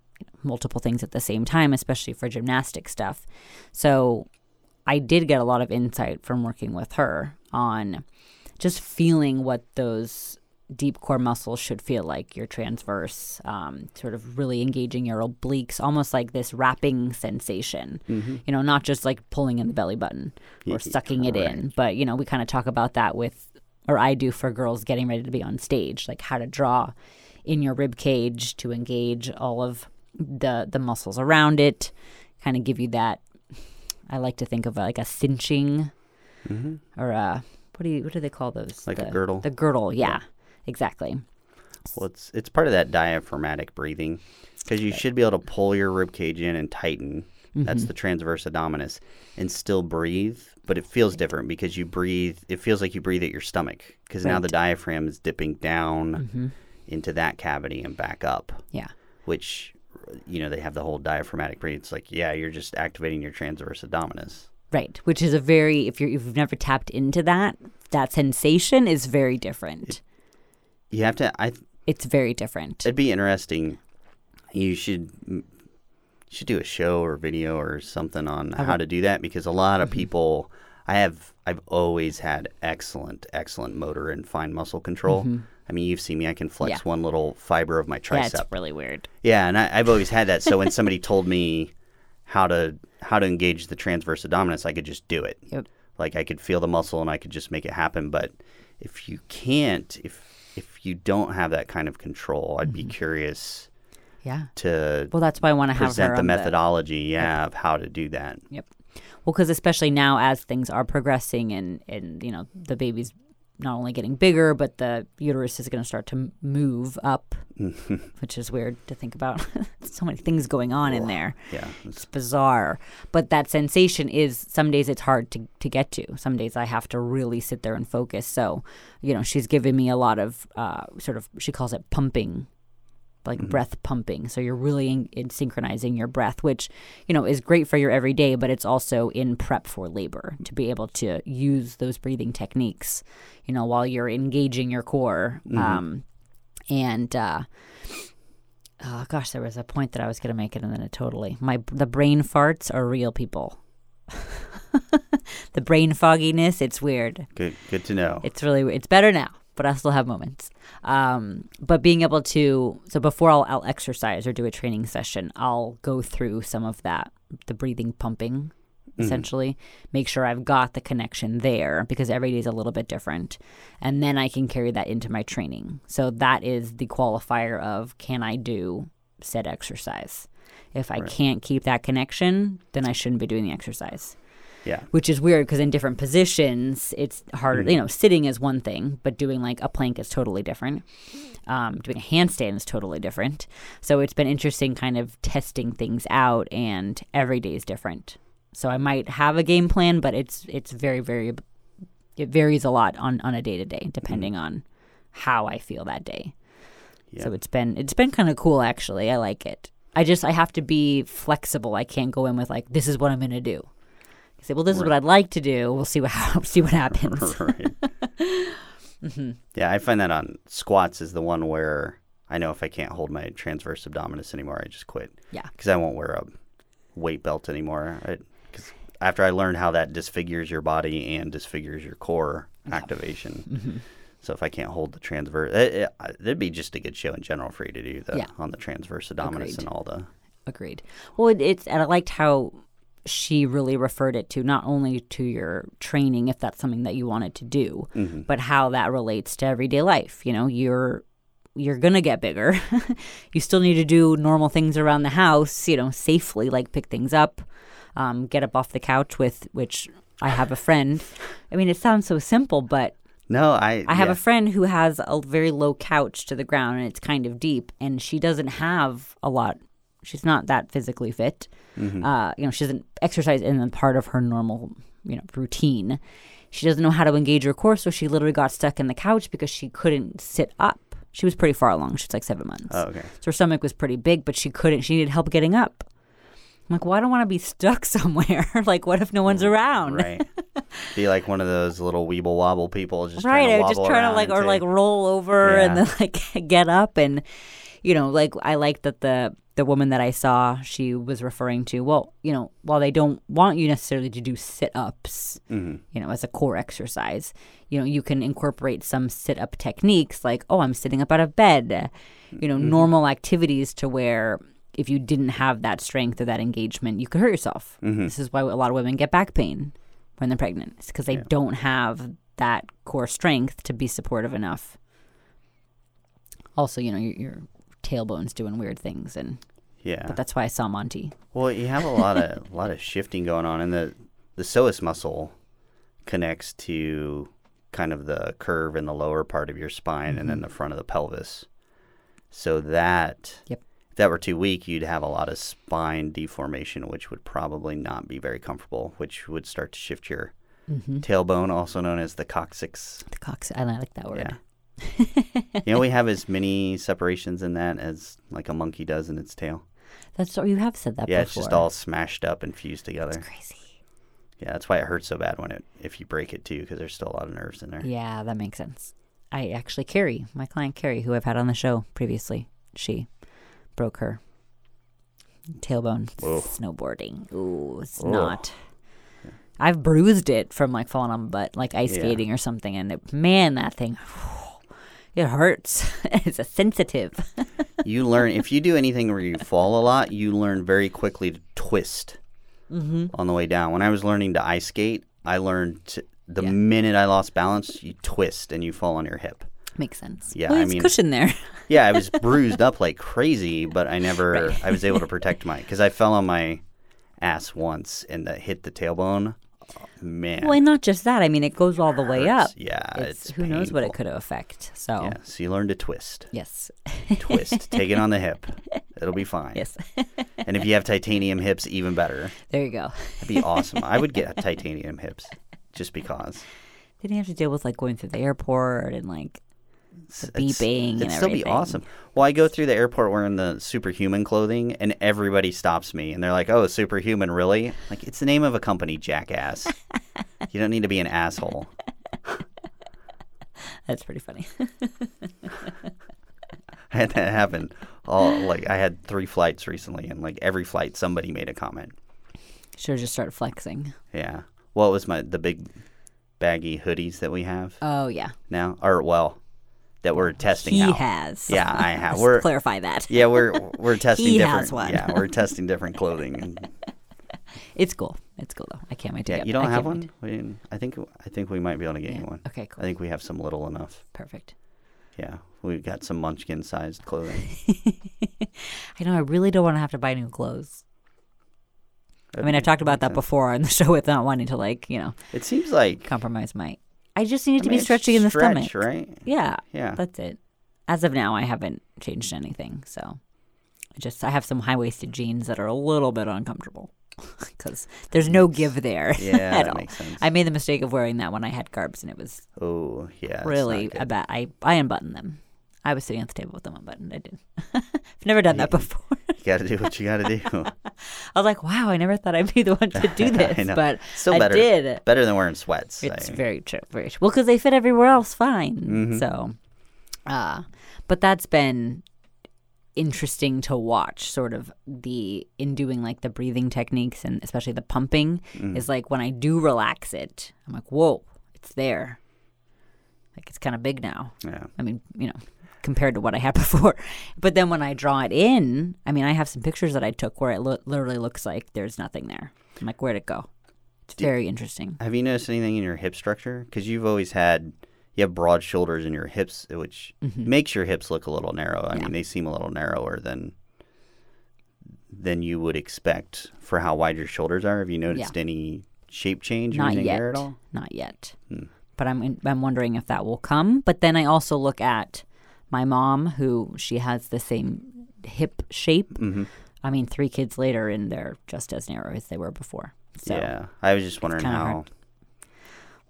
multiple things at the same time, especially for gymnastic stuff. So I did get a lot of insight from working with her on just feeling what those deep core muscles should feel like your transverse um, sort of really engaging your obliques almost like this wrapping sensation. You know not just like pulling in the belly button or sucking it in but you know we kind of talk about that with or i do for girls getting ready to be on stage like how to draw in your rib cage to engage all of the the muscles around it kind of give you that i like to think of like a cinching Mm-hmm. or a what do you what do they call those Like a girdle? the girdle yeah, exactly Well, it's it's part of that diaphragmatic breathing because you should be able to pull your rib cage in and tighten. That's mm-hmm. the transverse abdominis, and still breathe. But it feels different because you breathe. It feels like you breathe at your stomach because now the diaphragm is dipping down mm-hmm. into that cavity and back up. yeah Which, you know, they have the whole diaphragmatic breathing. It's like, yeah, you're just activating your transverse abdominis. Right, which is a very if you're if you've never tapped into that, that sensation is very different. You have to. I it's very different. It'd be interesting. You should you should do a show or video or something on how to do that because a lot Mm-hmm. of people. I have. I've always had excellent, excellent motor and fine muscle control. I mean, you've seen me. I can flex Mm-hmm. Yeah. one little fiber of my tricep. really weird. Yeah, and I, I've always had that. So when somebody told me how to how to engage the transverse abdominis, I could just do it. Yep. Like I could feel the muscle and I could just make it happen. But if you can't, if if you don't have that kind of control, I'd be mm-hmm. curious Yeah. to Well, that's why I want to present the methodology, yeah, of how to do that. Yep. Well, because especially now as things are progressing and and you know the baby's not only getting bigger, but the uterus is going to start to move up, [LAUGHS] which is weird to think about. [LAUGHS] so many things going on in there. Yeah, It's bizarre. But that sensation is some days it's hard to, to get to. Some days I have to really sit there and focus. So, you know, she's given me a lot of uh, sort of, she calls it pumping, like breath pumping. So you're really in, in synchronizing your breath, which, you know, is great for your everyday, but it's also in prep for labor to be able to use those breathing techniques, you know, while you're engaging your core. Um, and, uh, Oh gosh, there was a point that I was going to make it, and then it totally my the brain farts are real people. [LAUGHS] the brain fogginess, it's weird. good. Good to know. It's really it's better now, but I still have moments. Um, but being able to so before I'll, I'll exercise or do a training session, I'll go through some of that the breathing pumping essentially make sure I've got the connection there because every day is a little bit different and then I can carry that into my training. So that is the qualifier of can I do said exercise. If I can't keep that connection, then I shouldn't be doing the exercise yeah, which is weird because in different positions it's harder you know sitting is one thing but doing like a plank is totally different. Um, doing a handstand is totally different. So it's been interesting kind of testing things out and every day is different. So i might have a game plan but it's it's very very it varies a lot on on a day to day depending on how i feel that day. So it's been it's been kind of cool actually. I like it. I just i have to be flexible. I can't go in with like this is what i'm going to do I say, well, this is what I'd like to do. We'll see what [LAUGHS] see what happens. [LAUGHS] right. [LAUGHS] Mm-hmm. Yeah, I find that on squats is the one where I know if I can't hold my transverse abdominis anymore, I just quit. Yeah. because I won't wear a weight belt anymore. Because after I learned how that disfigures your body and disfigures your core activation, mm-hmm. So if I can't hold the transverse, it, it, it'd be just a good show in general for you to do the Yeah. on the transverse abdominis Agreed. and all the. Agreed. Well, it, it's and I liked how she really referred it to not only to your training if that's something that you wanted to do, but how that relates to everyday life. You know, you're you're gonna get bigger. [LAUGHS] you still need to do normal things around the house, you know, safely, like pick things up, um, get up off the couch with which I have a friend. I mean, it sounds so simple, but No, I. I have yeah. a friend who has a very low couch to the ground and it's kind of deep, and she doesn't have a lot. She's not that physically fit. Mm-hmm. Uh, you know, she doesn't exercise in the part of her normal, you know, routine. She doesn't know how to engage her core, so she literally got stuck in the couch because she couldn't sit up. She was pretty far along. She was like seven months. Oh, okay. So her stomach was pretty big, but she couldn't. She needed help getting up. I'm like, well, I don't want to be stuck [LAUGHS] somewhere. [LAUGHS] like, what if no one's around? Right. [LAUGHS] Be like one of those little weeble wobble people just right trying to wobble just trying to like or take- like roll over and then like get up and you know like i like that the the woman that i saw she was referring to well you know while they don't want you necessarily to do sit-ups Mm-hmm. you know as a core exercise you know you can incorporate some sit-up techniques like oh i'm sitting up out of bed you know Mm-hmm. normal activities to where if you didn't have that strength or that engagement you could hurt yourself Mm-hmm. this is why a lot of women get back pain when they're pregnant it's because they don't have that core strength to be supportive enough also you know your, your tailbone's doing weird things and Yeah. but that's why i saw monty Well, you have a lot of a [LAUGHS] lot of shifting going on, and the the psoas muscle connects to kind of the curve in the lower part of your spine, and then mm-hmm. the front of the pelvis. So that Yep. if that were too weak, you'd have a lot of spine deformation, which would probably not be very comfortable, which would start to shift your mm-hmm. tailbone, also known as the coccyx. the coccyx. i like that word Yeah. [LAUGHS] you know, we have as many separations in that as like a monkey does in its tail. that's what you have said that before. Yeah, before it's just all smashed up and fused together. crazy Yeah, that's why it hurts so bad when it if you break it too, because there's still a lot of nerves in there. yeah that makes sense i actually carrie my client carrie who i've had on the show previously she broke her tailbone Whoa. snowboarding ooh it's Oh. not I've bruised it from like falling on my butt, like ice Yeah. skating or something, and it, man, that thing, it hurts. [LAUGHS] it's a sensitive. [LAUGHS] You learn if you do anything where you fall a lot, you learn very quickly to twist Mm-hmm. on the way down. When I was learning to ice skate, I learned to, the Yeah. minute I lost balance, you twist and you fall on your hip. Makes sense. Yeah, well, I mean- cushion there. [LAUGHS] Yeah, I was bruised up like crazy, but I never. Right. I was able to protect my because I fell on my ass once and that hit the tailbone. Man, well, and not just that. I mean, it goes all the way up. Yeah, It's, it's who knows what it could affect. So Yeah, so you learn to twist. yes, twist. [LAUGHS] Take it on the hip. It'll be fine. yes. And if you have titanium hips, even better. there you go. That'd be awesome. I would get [LAUGHS] titanium hips just because. Didn't you have to deal with like going through the airport and like The beeping it'd still be awesome. Well, I go through the airport wearing the superhuman clothing, and everybody stops me, and they're like, "Oh, superhuman, really?" Like it's the name of a company, jackass. [LAUGHS] you don't need to be an asshole. [LAUGHS] that's pretty funny. I [LAUGHS] had that happen. All like I had three flights recently, and like every flight, somebody made a comment. Should have just started flexing. Yeah. Well, it was my the big baggy hoodies that we have Oh yeah, now, or well, that we're testing he out. has. Yeah, I have. [LAUGHS] Let's We're clarify that. yeah, we're we're [LAUGHS] testing He different. has one. Yeah, we're [LAUGHS] testing different clothing. It's cool. It's cool though. I can't wait to yeah, get. you don't I have one. We, I think I think we might be able to get Yeah. you one. Okay, cool. I think we have some little enough. Perfect. Yeah, we've got some munchkin sized clothing. I know. I really don't want to have to buy new clothes. I mean, I've talked about that sense. before on the show with not wanting to like you know It seems like compromise my. I just need it I to mean, be stretching in the stretch, stomach. right? Yeah, Yeah. that's it. As of now, I haven't changed anything. So, I just I have some high waisted jeans that are a little bit uncomfortable [LAUGHS] because there's no give there [LAUGHS] Yeah, at that all. makes sense. I made the mistake of wearing that when I had carbs, and it was oh yeah, really a bad. I I unbuttoned them. I was sitting at the table with them unbuttoned. I didn't. [LAUGHS] I've never done that before. [LAUGHS] You got to do what you got to do. [LAUGHS] I was like, wow, I never thought I'd be the one to do this, I but Still I better. did. Better than wearing sweats. It's I- very true, very true. Well, because they fit everywhere else fine. Mm-hmm. So, uh, but that's been interesting to watch. Sort of the in doing like the breathing techniques and especially the pumping Mm-hmm. is like when I do relax it, I'm like, whoa, it's there. like it's kind of big now. Yeah. I mean, you know, compared to what I had [LAUGHS] before. But then when I draw it in, I mean, I have some pictures that I took where it lo- literally looks like there's nothing there. I'm like, where'd it go? It's very interesting. Have you noticed anything in your hip structure? Because you've always had you have broad shoulders in your hips, which Mm-hmm. makes your hips look a little narrow. I mean, they seem a little narrower than than you would expect for how wide your shoulders are. Have you noticed any shape change Not yet. there at all? Not yet. Hmm. But I'm I'm wondering if that will come. But then I also look at my mom, who she has the same hip shape. Mm-hmm. I mean, three kids later, and they're just as narrow as they were before. So yeah, I was just wondering how hard.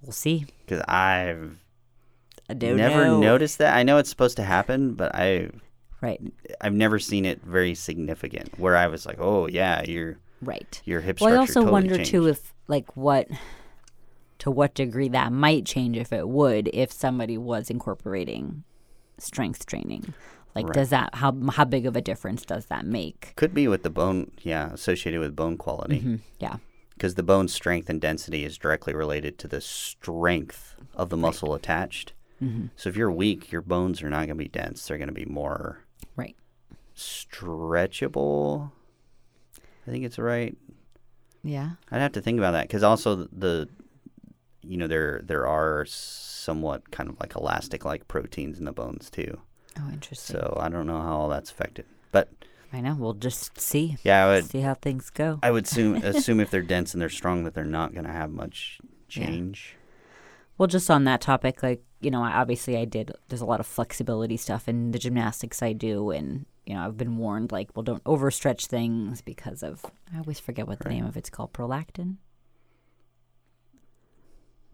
we'll see. because I've I don't never know. noticed that. I know it's supposed to happen, but I Right, I've never seen it very significant where I was like, oh yeah, your right. your hip Well, I also totally wonder changed. too if like what to what degree that might change if it would if somebody was incorporating strength training. Like, Right. does that how how big of a difference does that make? Could be with the bone, yeah, associated with bone quality. Mhm, Yeah, because the bone strength and density is directly related to the strength of the muscle attached. Mm-hmm. So if you're weak, your bones are not going to be dense. They're going to be more right. stretchable. I think it's right. Yeah. I'd have to think about that because also the, the, you know, there there are somewhat kind of like elastic like proteins in the bones too. Oh, interesting. So I don't know how all that's affected. But I know. We'll just see. yeah, I would See how things go. I would assume [LAUGHS] assume if they're dense and they're strong that they're not going to have much Yeah. change. Well, just on that topic, like, you know, obviously I did, there's a lot of flexibility stuff in the gymnastics I do. And, you know, I've been warned, like, well, don't overstretch things because of, I always forget what the name of it's called, prolactin.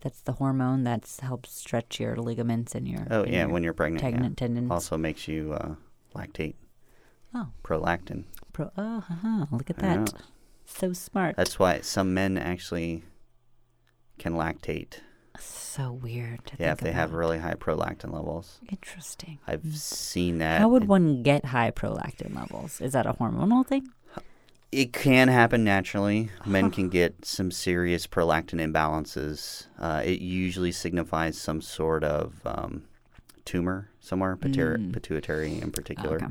That's the hormone that helps stretch your ligaments and your, Oh and yeah, your when you're pregnant, yeah. tendon, tendons. also makes you uh, lactate. Oh. prolactin. Pro, oh, haha, look at that. So smart. That's why some men actually can lactate. so weird. To Yeah, if they have really high prolactin levels. Interesting. I've seen that. How would one get high prolactin levels? Is that a hormonal thing? It can happen naturally. Men can get some serious prolactin imbalances. Uh, it usually signifies some sort of um, tumor somewhere, pituitary, Mm. pituitary in particular. Okay.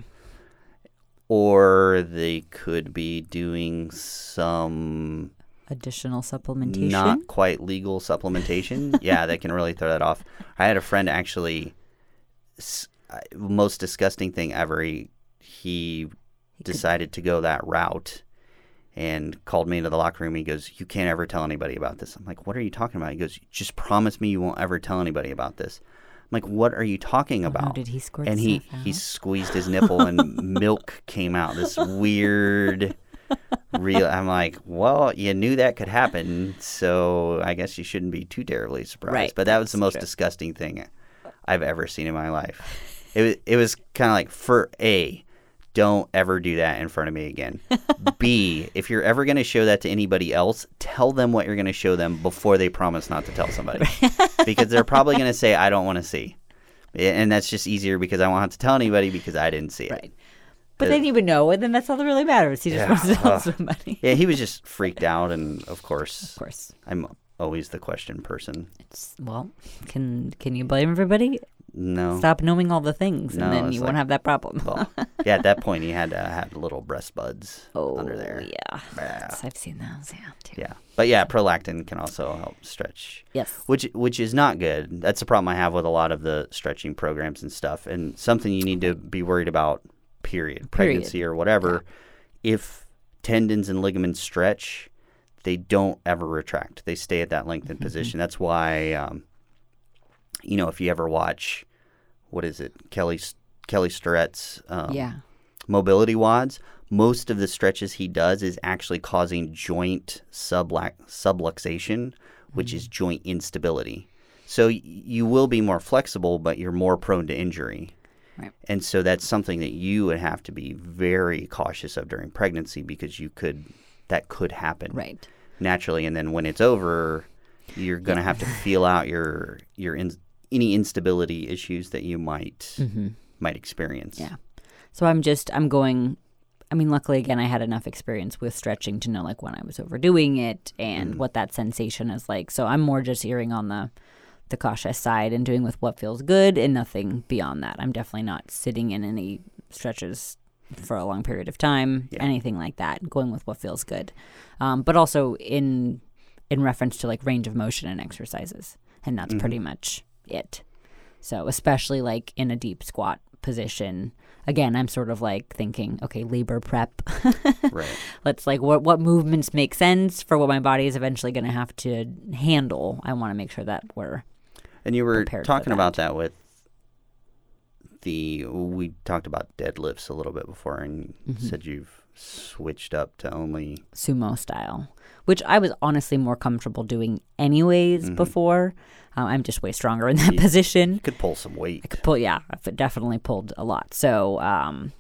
Or they could be doing some Additional supplementation. not quite legal supplementation. [LAUGHS] yeah, that can really throw that off. I had a friend actually, most disgusting thing ever. He, he decided to go that route and called me into the locker room. He goes, You can't ever tell anybody about this. I'm like, What are you talking about? He goes, Just promise me you won't ever tell anybody about this. I'm like, What are you talking Oh, about? did he squirt and he, stuff he squeezed his nipple and [LAUGHS] milk came out. This weird real I'm like, well, you knew that could happen, so I guess you shouldn't be too terribly surprised. Right, But that was the most true. disgusting thing I've ever seen in my life. It was it was kind of like for A, don't ever do that in front of me again. B, [LAUGHS] if you're ever going to show that to anybody else, tell them what you're going to show them before they promise not to tell somebody. [LAUGHS] because they're probably going to say I don't want to see. And that's just easier because I won't have to tell anybody because I didn't see it. Right. But uh, then you would know, and then that's all that really matters. He just Yeah, wants to tell ugh. somebody. Yeah, he was just freaked out, and of course, Of course. I'm always the question person. It's, well, can can you blame everybody? No, Stop knowing all the things, No, and then you like- won't have that problem. well, [LAUGHS] yeah, at that point, he had to have little breast buds oh, under there. yeah. Yeah. I've seen those, yeah, too. Yeah, but yeah, prolactin can also help stretch, Yes. which which is not good. That's the problem I have with a lot of the stretching programs and stuff, and something you need to be worried about. Period. Pregnancy or whatever. If tendons and ligaments stretch, they don't ever retract. They stay at that lengthened position. That's why, um, you know, if you ever watch, what is it, Kelly Kelly Starrett's um, yeah. mobility WODs, most of the stretches he does is actually causing joint subluxation, which is joint instability. So y- you will be more flexible, but you're more prone to injury. Right. And so that's something that you would have to be very cautious of during pregnancy because you could that could happen Right. naturally, and then when it's over, you're gonna have to feel out your your in, any instability issues that you might might experience. Mm-hmm. Yeah. So I'm just I'm going I mean luckily again I had enough experience with stretching to know like when I was overdoing it and Mm. what that sensation is like. So I'm more just erring on the the cautious side and doing with what feels good and nothing beyond that. I'm definitely not sitting in any stretches for a long period of time, Yeah. anything like that. Going with what feels good, um, but also in in reference to like range of motion and exercises, and that's pretty much it. So especially like in a deep squat position, again, I'm sort of like thinking, okay, labor prep. [LAUGHS] Right. Let's like what what movements make sense for what my body is eventually going to have to handle. I want to make sure that we're And you were talking that. about that with the we talked about deadlifts a little bit before, and Mm-hmm. said you've switched up to only sumo style, which I was honestly more comfortable doing anyways before. Uh, I'm just way stronger in that position. you could pull some weight. I could pull yeah i've definitely pulled a lot so um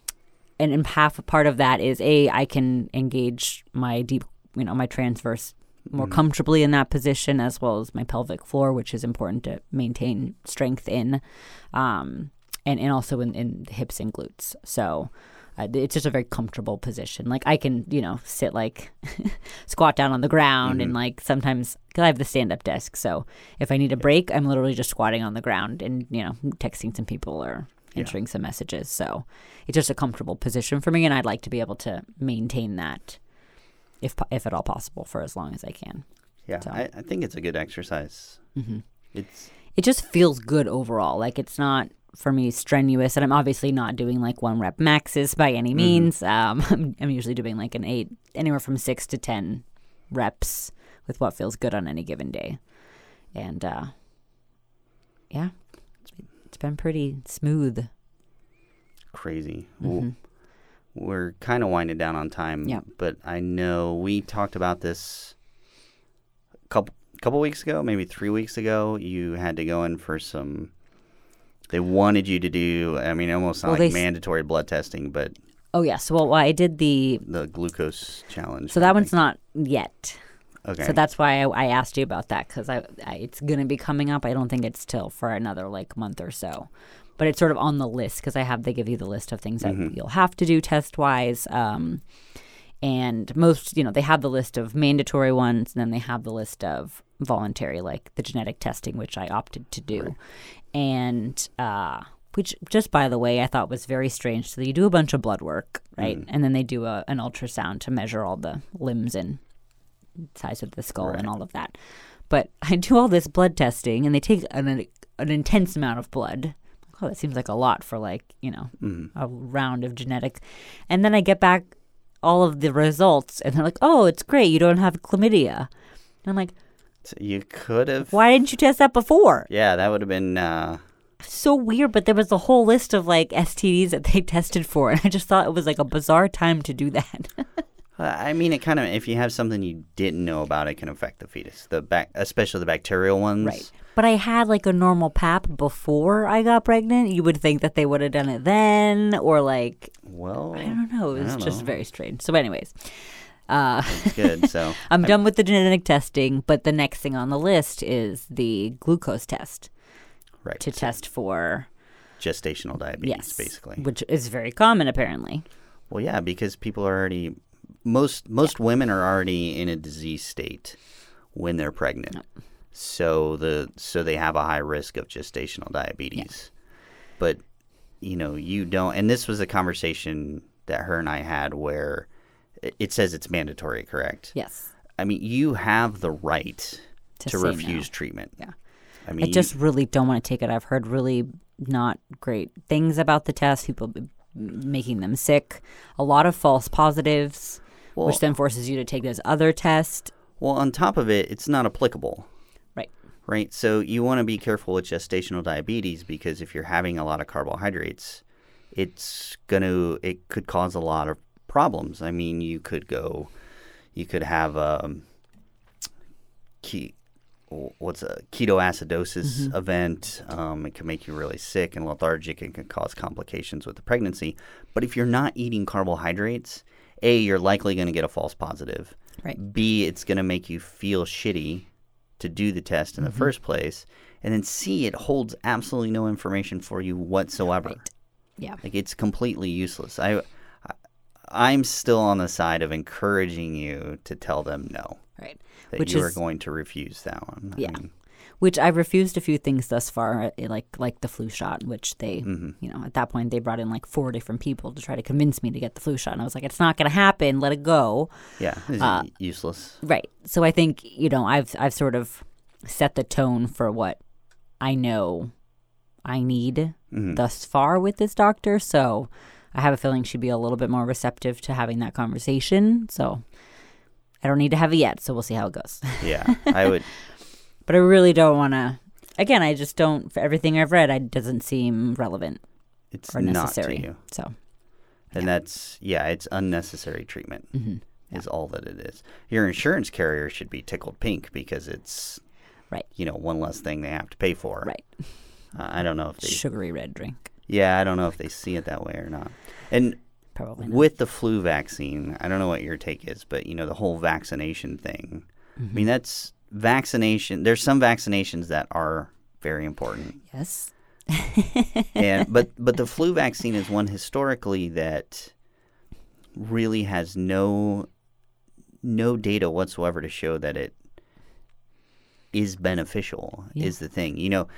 and, and half a part of that is a i can engage my deep you know my transverse more comfortably in that position as well as my pelvic floor which is important to maintain strength in um and, and also in, in the hips and glutes so uh, it's just a very comfortable position like i can you know sit like [LAUGHS] squat down on the ground and like sometimes because i have the stand-up desk so if i need a break i'm literally just squatting on the ground and you know texting some people or answering some messages so it's just a comfortable position for me and i'd like to be able to maintain that if if at all possible for as long as i can Yeah, So- I, I think it's a good exercise. Mm-hmm. It's it just feels good overall. Like it's not for me strenuous, and I'm obviously not doing like one rep maxes by any means. Um, [LAUGHS] I'm, I'm usually doing like an eight, anywhere from six to ten reps with what feels good on any given day, and uh, yeah, it's, it's been pretty smooth. crazy. Mm-hmm. We're kind of winding down on time. Yeah. But I know we talked about this a couple couple weeks ago, maybe three weeks ago. You had to go in for some. They wanted you to do. I mean, almost not Well, like they s- mandatory blood testing, but Oh yes, well I did the the glucose challenge. so that one's not yet. okay. So that's why I, I asked you about that because I, I it's gonna be coming up. I don't think it's till for another like month or so, but it's sort of on the list because I have they give you the list of things that you'll have to do test wise. Um, and most you know they have the list of mandatory ones, and then they have the list of voluntary, like the genetic testing, which I opted to do, and uh, which just by the way I thought was very strange. So you do a bunch of blood work, right, and then they do a, an ultrasound to measure all the limbs and size of the skull and all of that. But [LAUGHS] I do all this blood testing, and they take an an intense amount of blood. Oh, that seems like a lot for like you know a round of genetic, and then I get back all of the results, and they're like, "Oh, it's great. You don't have chlamydia." And I'm like, you could have. "Why didn't you test that before?" Yeah, that would have been. Uh, So weird, but there was a whole list of like STDs that they [LAUGHS] tested for, and I just thought it was like a bizarre time to do that. [LAUGHS] I mean, it kind of. If you have something you didn't know about, it can affect the fetus. The back, especially the bacterial ones. Right. But I had like a normal pap before I got pregnant. You would think that they would have done it then, or like Well, I don't know. It was just know. very strange. So, anyways, uh, good. So [LAUGHS] I'm done with the genetic testing. But the next thing on the list is the glucose test right to test for gestational diabetes, yes, basically. which is very common apparently. Well, yeah, because people are already most most women are already in a disease state when they're pregnant. So the so they have a high risk of gestational diabetes. But you know, you don't and this was a conversation that her and I had where it- says it's mandatory, correct? Yes. I mean, you have the right To to, say no. refuse treatment. Yeah. I mean, I you- just really don't want to take it. I've heard really not great things about the test. People making them sick. A lot of false positives, Well- which then forces you to take this other test. well, on top of it, it's not applicable. Right. right? So you want to be careful with gestational diabetes because if you're having a lot of carbohydrates, it's gonna it could cause a lot of problems. I mean, you could go, you could have um, ke- what's a ketoacidosis event. Um, it can make you really sick and lethargic and can cause complications with the pregnancy. But if you're not eating carbohydrates, a you're likely going to get a false positive. Right. B, it's going to make you feel shitty to do the test in the first place. And then C, it holds absolutely no information for you whatsoever. Right. Yeah. Like it's completely useless. I I'm still on the side of encouraging you to tell them no. Right. That Which you are going to refuse that one. I Yeah. mean, which I've refused a few things thus far, eh, like like the flu shot, which they, Mm-hmm. you know, at that point they brought in like four different people to try to convince me to get the flu shot, and I was like, it's not going to happen. Let it go. Yeah, it's Uh, useless. Right. So I think you know I've I've sort of set the tone for what I know I need Mm-hmm. thus far with this doctor. So I have a feeling she'd be a little bit more receptive to having that conversation. So I don't need to have it yet. So we'll see how it goes. [LAUGHS] Yeah, I would. [LAUGHS] but I really don't want to. Again, I just don't. For everything I've read, it doesn't seem relevant It's or not necessary. to you, So and that's yeah, it's unnecessary treatment. Mm-hmm. Is all that it is. Your insurance carrier should be tickled pink because it's right, you know one less thing they have to pay for. right, Uh, I don't know if they. sugary red drink. Yeah, I don't know if they see it that way or not. And Probably not. with the flu vaccine, I don't know what your take is, but you know the whole vaccination thing. I Mm-hmm. mean, that's vaccination. There's some vaccinations that are very important, yes. [LAUGHS] and but but the flu vaccine is one historically that really has no no data whatsoever to show that it is beneficial Yeah. is the thing you know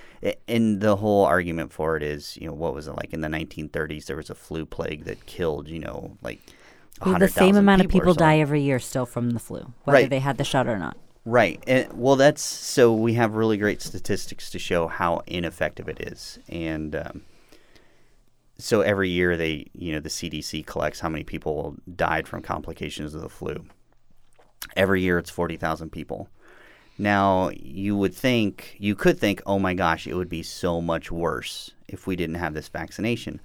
and the whole argument for it is you know what was it like in the 1930s there was a flu plague that killed you know like the same 100,000 amount of people die every year still from the flu, whether Right. they had the shot or not. Right. And, well, that's so we have really great statistics to show how ineffective it is. And um, so every year they, you know, the CDC collects how many people died from complications of the flu. Every year it's 40,000 people. Now, you would think, you could think, oh my gosh, it would be so much worse if we didn't have this vaccination.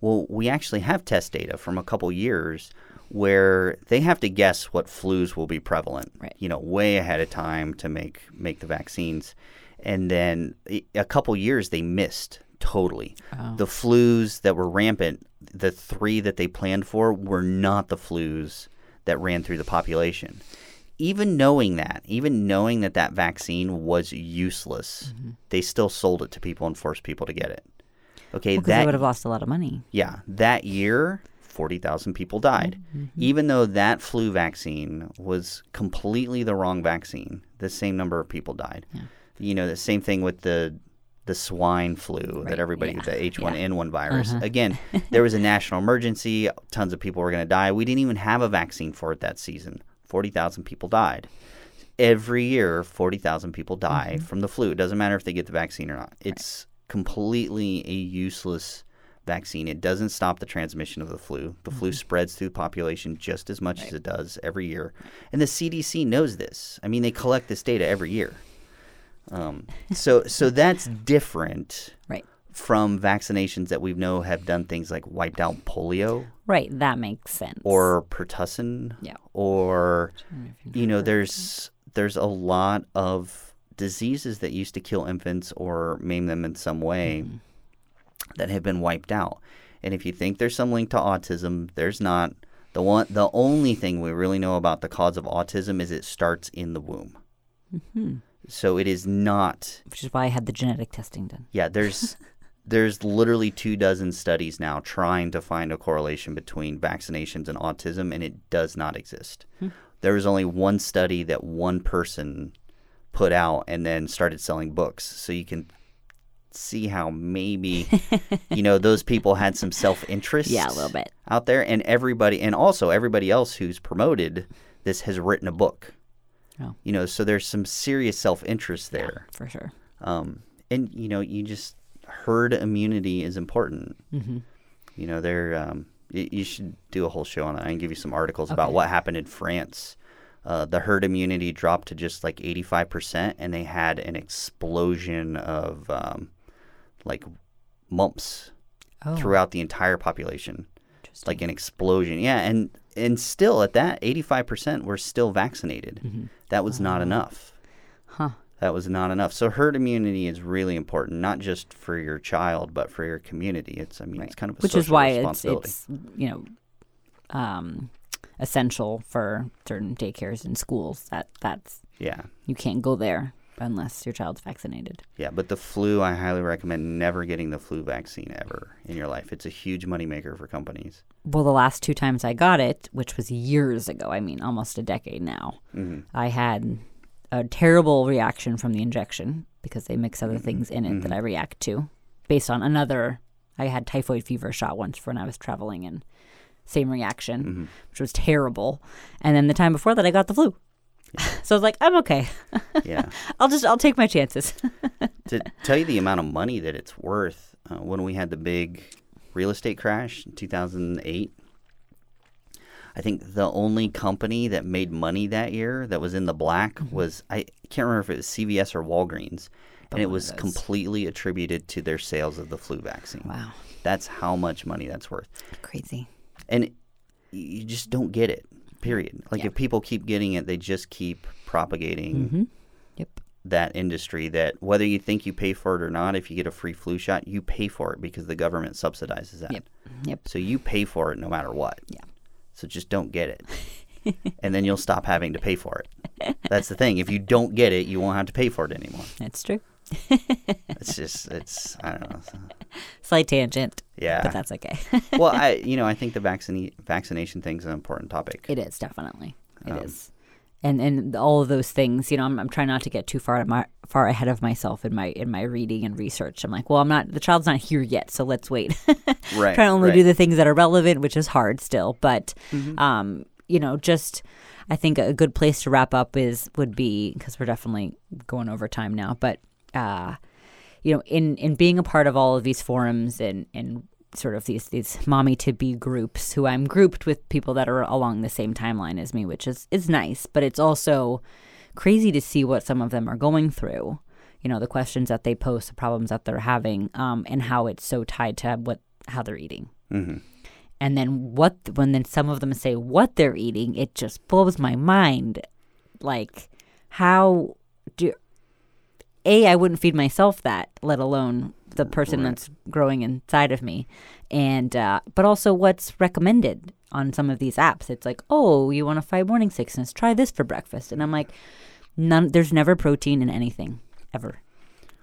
Well, we actually have test data from a couple years where they have to guess what flus will be prevalent, Right. you know, way ahead of time to make make the vaccines. And then a couple years they missed totally. The flus that were rampant, the three that they planned for were not the flus that ran through the population even knowing that, even knowing that that vaccine was useless, they still sold it to people and forced people to get it. Okay, they that would have lost a lot of money. yeah, that year, 40,000 people died. Even though that flu vaccine was completely the wrong vaccine, the same number of people died. You know, the same thing with the the swine flu Right, that everybody, yeah, the [LAUGHS] H1N1 virus. Uh-huh. Again, there was a [LAUGHS] national emergency. Tons of people were going to die. We didn't even have a vaccine for it that season. 40,000 people died. Every year, 40,000 people die Mm-hmm. from the flu. It doesn't matter if they get the vaccine or not. It's completely a useless vaccine. It doesn't stop the transmission of the flu. The flu spreads through the population just as much as it does every year. And the CDC knows this. I mean, they collect this data every year. Um, so, so that's different Right. From vaccinations that we know have done things like wiped out polio Right. That makes sense. or pertussis Yeah. or you know there's there's a lot of diseases that used to kill infants or maim them in some way that have been wiped out and if you think there's some link to autism there's not the one the only thing we really know about the cause of autism is it starts in the womb mm-hmm. so it is not which is why I had the genetic testing done. yeah, there's [LAUGHS] there's literally two dozen studies now trying to find a correlation between vaccinations and autism, and it does not exist. There was only one study that one person put out and then started selling books, so you can see how maybe you know those people had some self interest Yeah, a little bit. out there, and everybody, and also everybody else who's promoted this has written a book. Oh. You know, so there's some serious self interest there. For sure. Um, and you know, you just herd immunity is important. Mm-hmm. You know, there. Um, y- you should do a whole show on that. I can give you some articles about what happened in France. Uh, the herd immunity dropped to just like 85%, and they had an explosion of um, like mumps Oh, throughout the entire population. Like an explosion. Yeah, and and still at that 85% were still vaccinated. Mm-hmm. That was not enough huh. That was not enough. So herd immunity is really important, not just for your child, but for your community. It's, I mean, it's kind of a Which is why it's it's you know um, essential for certain daycares and schools that that's yeah, you can't go there unless your child's vaccinated. yeah. But the flu, I highly recommend never getting the flu vaccine ever in your life. It's a huge moneymaker for companies. Well, the last two times I got it, which was years ago, I mean almost a decade now, hmm I had a terrible reaction from the injection because they mix other mm-hmm. things in it that mm-hmm. I react to based on another. I had typhoid fever shot once when I was traveling and same reaction, mm-hmm. which was terrible. And then the time before that, I got the flu. [LAUGHS] so I was like, I'm okay. [LAUGHS] Yeah. I'll just I'll take my chances. [LAUGHS] to tell you the amount of money that it's worth, uh, when we had the big real estate crash in 2008, I think the only company that made money that year that was in the black Mm-hmm. was I can't remember if it was CVS or Walgreens, and it was completely attributed to their sales of the flu vaccine. wow, That's how much money that's worth, crazy. and you just don't get it. Period. Like Yeah. if people keep getting it, they just keep propagating Mm-hmm. Yep. that industry that whether you think you pay for it or not, if you get a free flu shot, you pay for it because the government subsidizes that. Yep. Yep. So you pay for it no matter what. Yeah. So just don't get it. and then you'll stop having to pay for it. That's the thing. If you don't get it, you won't have to pay for it anymore. That's true. It's just it's I don't know. Slight tangent. Yeah. But that's okay. well, I you know, I [LAUGHS] think the vaccine vaccination thing's an important topic. it is definitely. It is, Um, And and all of those things, you know, I'm, I'm trying not to get too far my, far ahead of myself in my in my reading and research. I'm like, well, I'm not the child's not here yet, so let's wait. [LAUGHS] Right. trying to only right. do the things that are relevant, which is hard still. But, Mm-hmm. um, you know, just I think a good place to wrap up is would be because we're definitely going over time now. But, uh, you know, in in being a part of all of these forums and and sort of these these mommy to be groups, who I'm grouped with people that are along the same timeline as me, which is is nice. But it's also crazy to see what some of them are going through. You know, the questions that they post, the problems that they're having, um, and how it's so tied to what how they're eating. Mm-hmm. And then what when then some of them say what they're eating, it just blows my mind. Like how do a I wouldn't feed myself that, let alone the person Right. that's growing inside of me, and uh, but also what's recommended on some of these apps. It's like, oh, you want to fight morning sickness? Try this for breakfast, and I'm like, none. There's never protein in anything ever,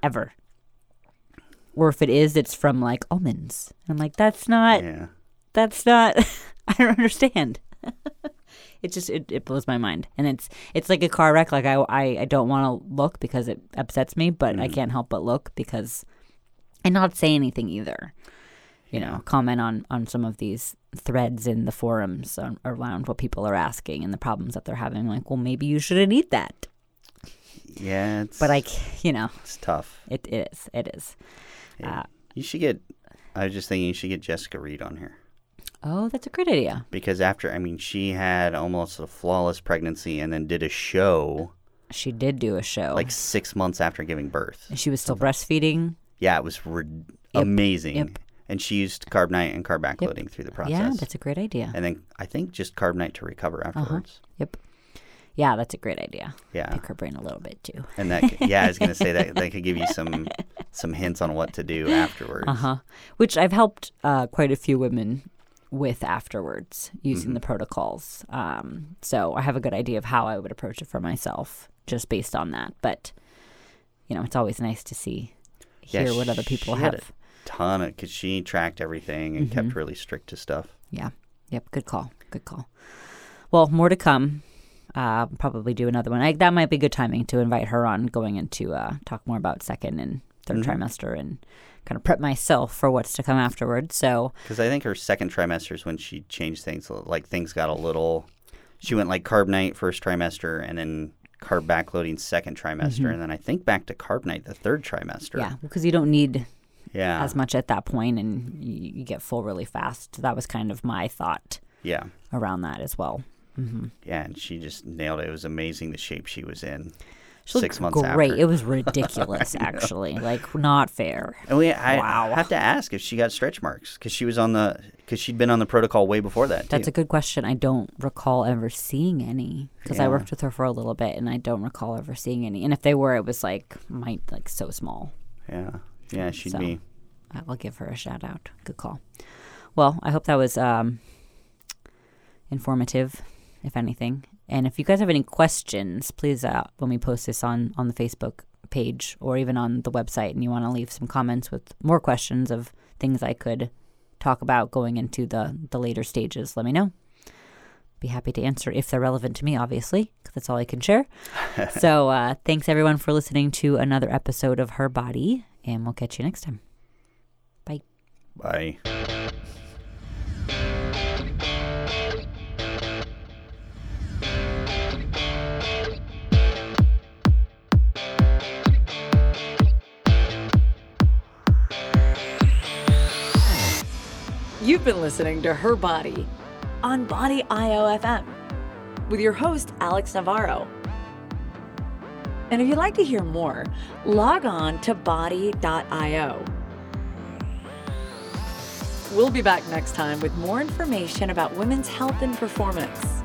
ever. Or if it is, it's from like almonds. I'm like, that's not Yeah. that's not [LAUGHS] i don't understand it just it, it blows my mind. And it's it's like a car wreck. Like i i, I don't want to look because it upsets me but i can't help but look because and not say anything either. You know comment on on some of these threads in the forums on, around what people are asking and the problems that they're having. Like well maybe you shouldn't eat that. Yeah, it's but i you know it's tough. it, it is it is. Yeah. uh, You should get I was just thinking you should get Jessica Reed on here. Oh that's a great idea because after I mean she had almost a flawless pregnancy and then did a show she did do a show like six months after giving birth. and she was still breastfeeding Yeah, it was re- amazing. yep. And she used Carb Nite and carb backloading through the process. yeah that's a great idea and then I think just Carb Nite to recover afterwards. Yep. Yeah, that's a great idea. Yeah, Pick her brain a little bit too. and that yeah, I was gonna say that [LAUGHS] that could give you some some hints on what to do afterwards. Uh huh. Which I've helped uh, quite a few women with afterwards using the protocols. Um, so I have a good idea of how I would approach it for myself just based on that. But you know, it's always nice to see Yeah, hear what other people have. a ton of because she tracked everything and Mm-hmm. kept really strict to stuff. Yeah. Yep. Good call. Good call. Well, more to come. Uh, probably do another one. I, that might be good timing to invite her on going into uh, talk more about second and 3rd trimester and kind of prep myself for what's to come afterwards. So Because I think her second trimester is when she changed things. Like things got a little. She went like Carb Nite first trimester, and then carb backloading second trimester, and then I think back to Carb Nite the third trimester. Mm-hmm. yeah, because you don't need yeah, as much at that point and you, you get full really fast. That was kind of my thought yeah, around that as well. yeah. And she just nailed it. It was amazing the shape she was in. She six months great. after. It was [LAUGHS] ridiculous, actually. Like not fair. And we, I, Wow. I have to ask if she got stretch marks because she was on the because she'd been on the protocol way before that. That's too. a good question. I don't recall ever seeing any because I worked with her for a little bit, and I don't recall ever seeing any. And if they were, it was like my like so small. yeah, yeah. She'd So. be. I'll give her a shout out. Good call. Well, I hope that was um, informative, if anything. And if you guys have any questions, please, uh, when we post this on on the Facebook page or even on the website, and you want to leave some comments with more questions of things I could talk about going into the the later stages, let me know. Be happy to answer if they're relevant to me, obviously, 'cause that's all I can share. [LAUGHS] so uh, thanks everyone for listening to another episode of Her Body, and we'll catch you next time. Bye. Bye. You've been listening to Her Body on Body IOFM with your host, Alex Navarro. And if you'd like to hear more, log on to body.io. We'll be back next time with more information about women's health and performance.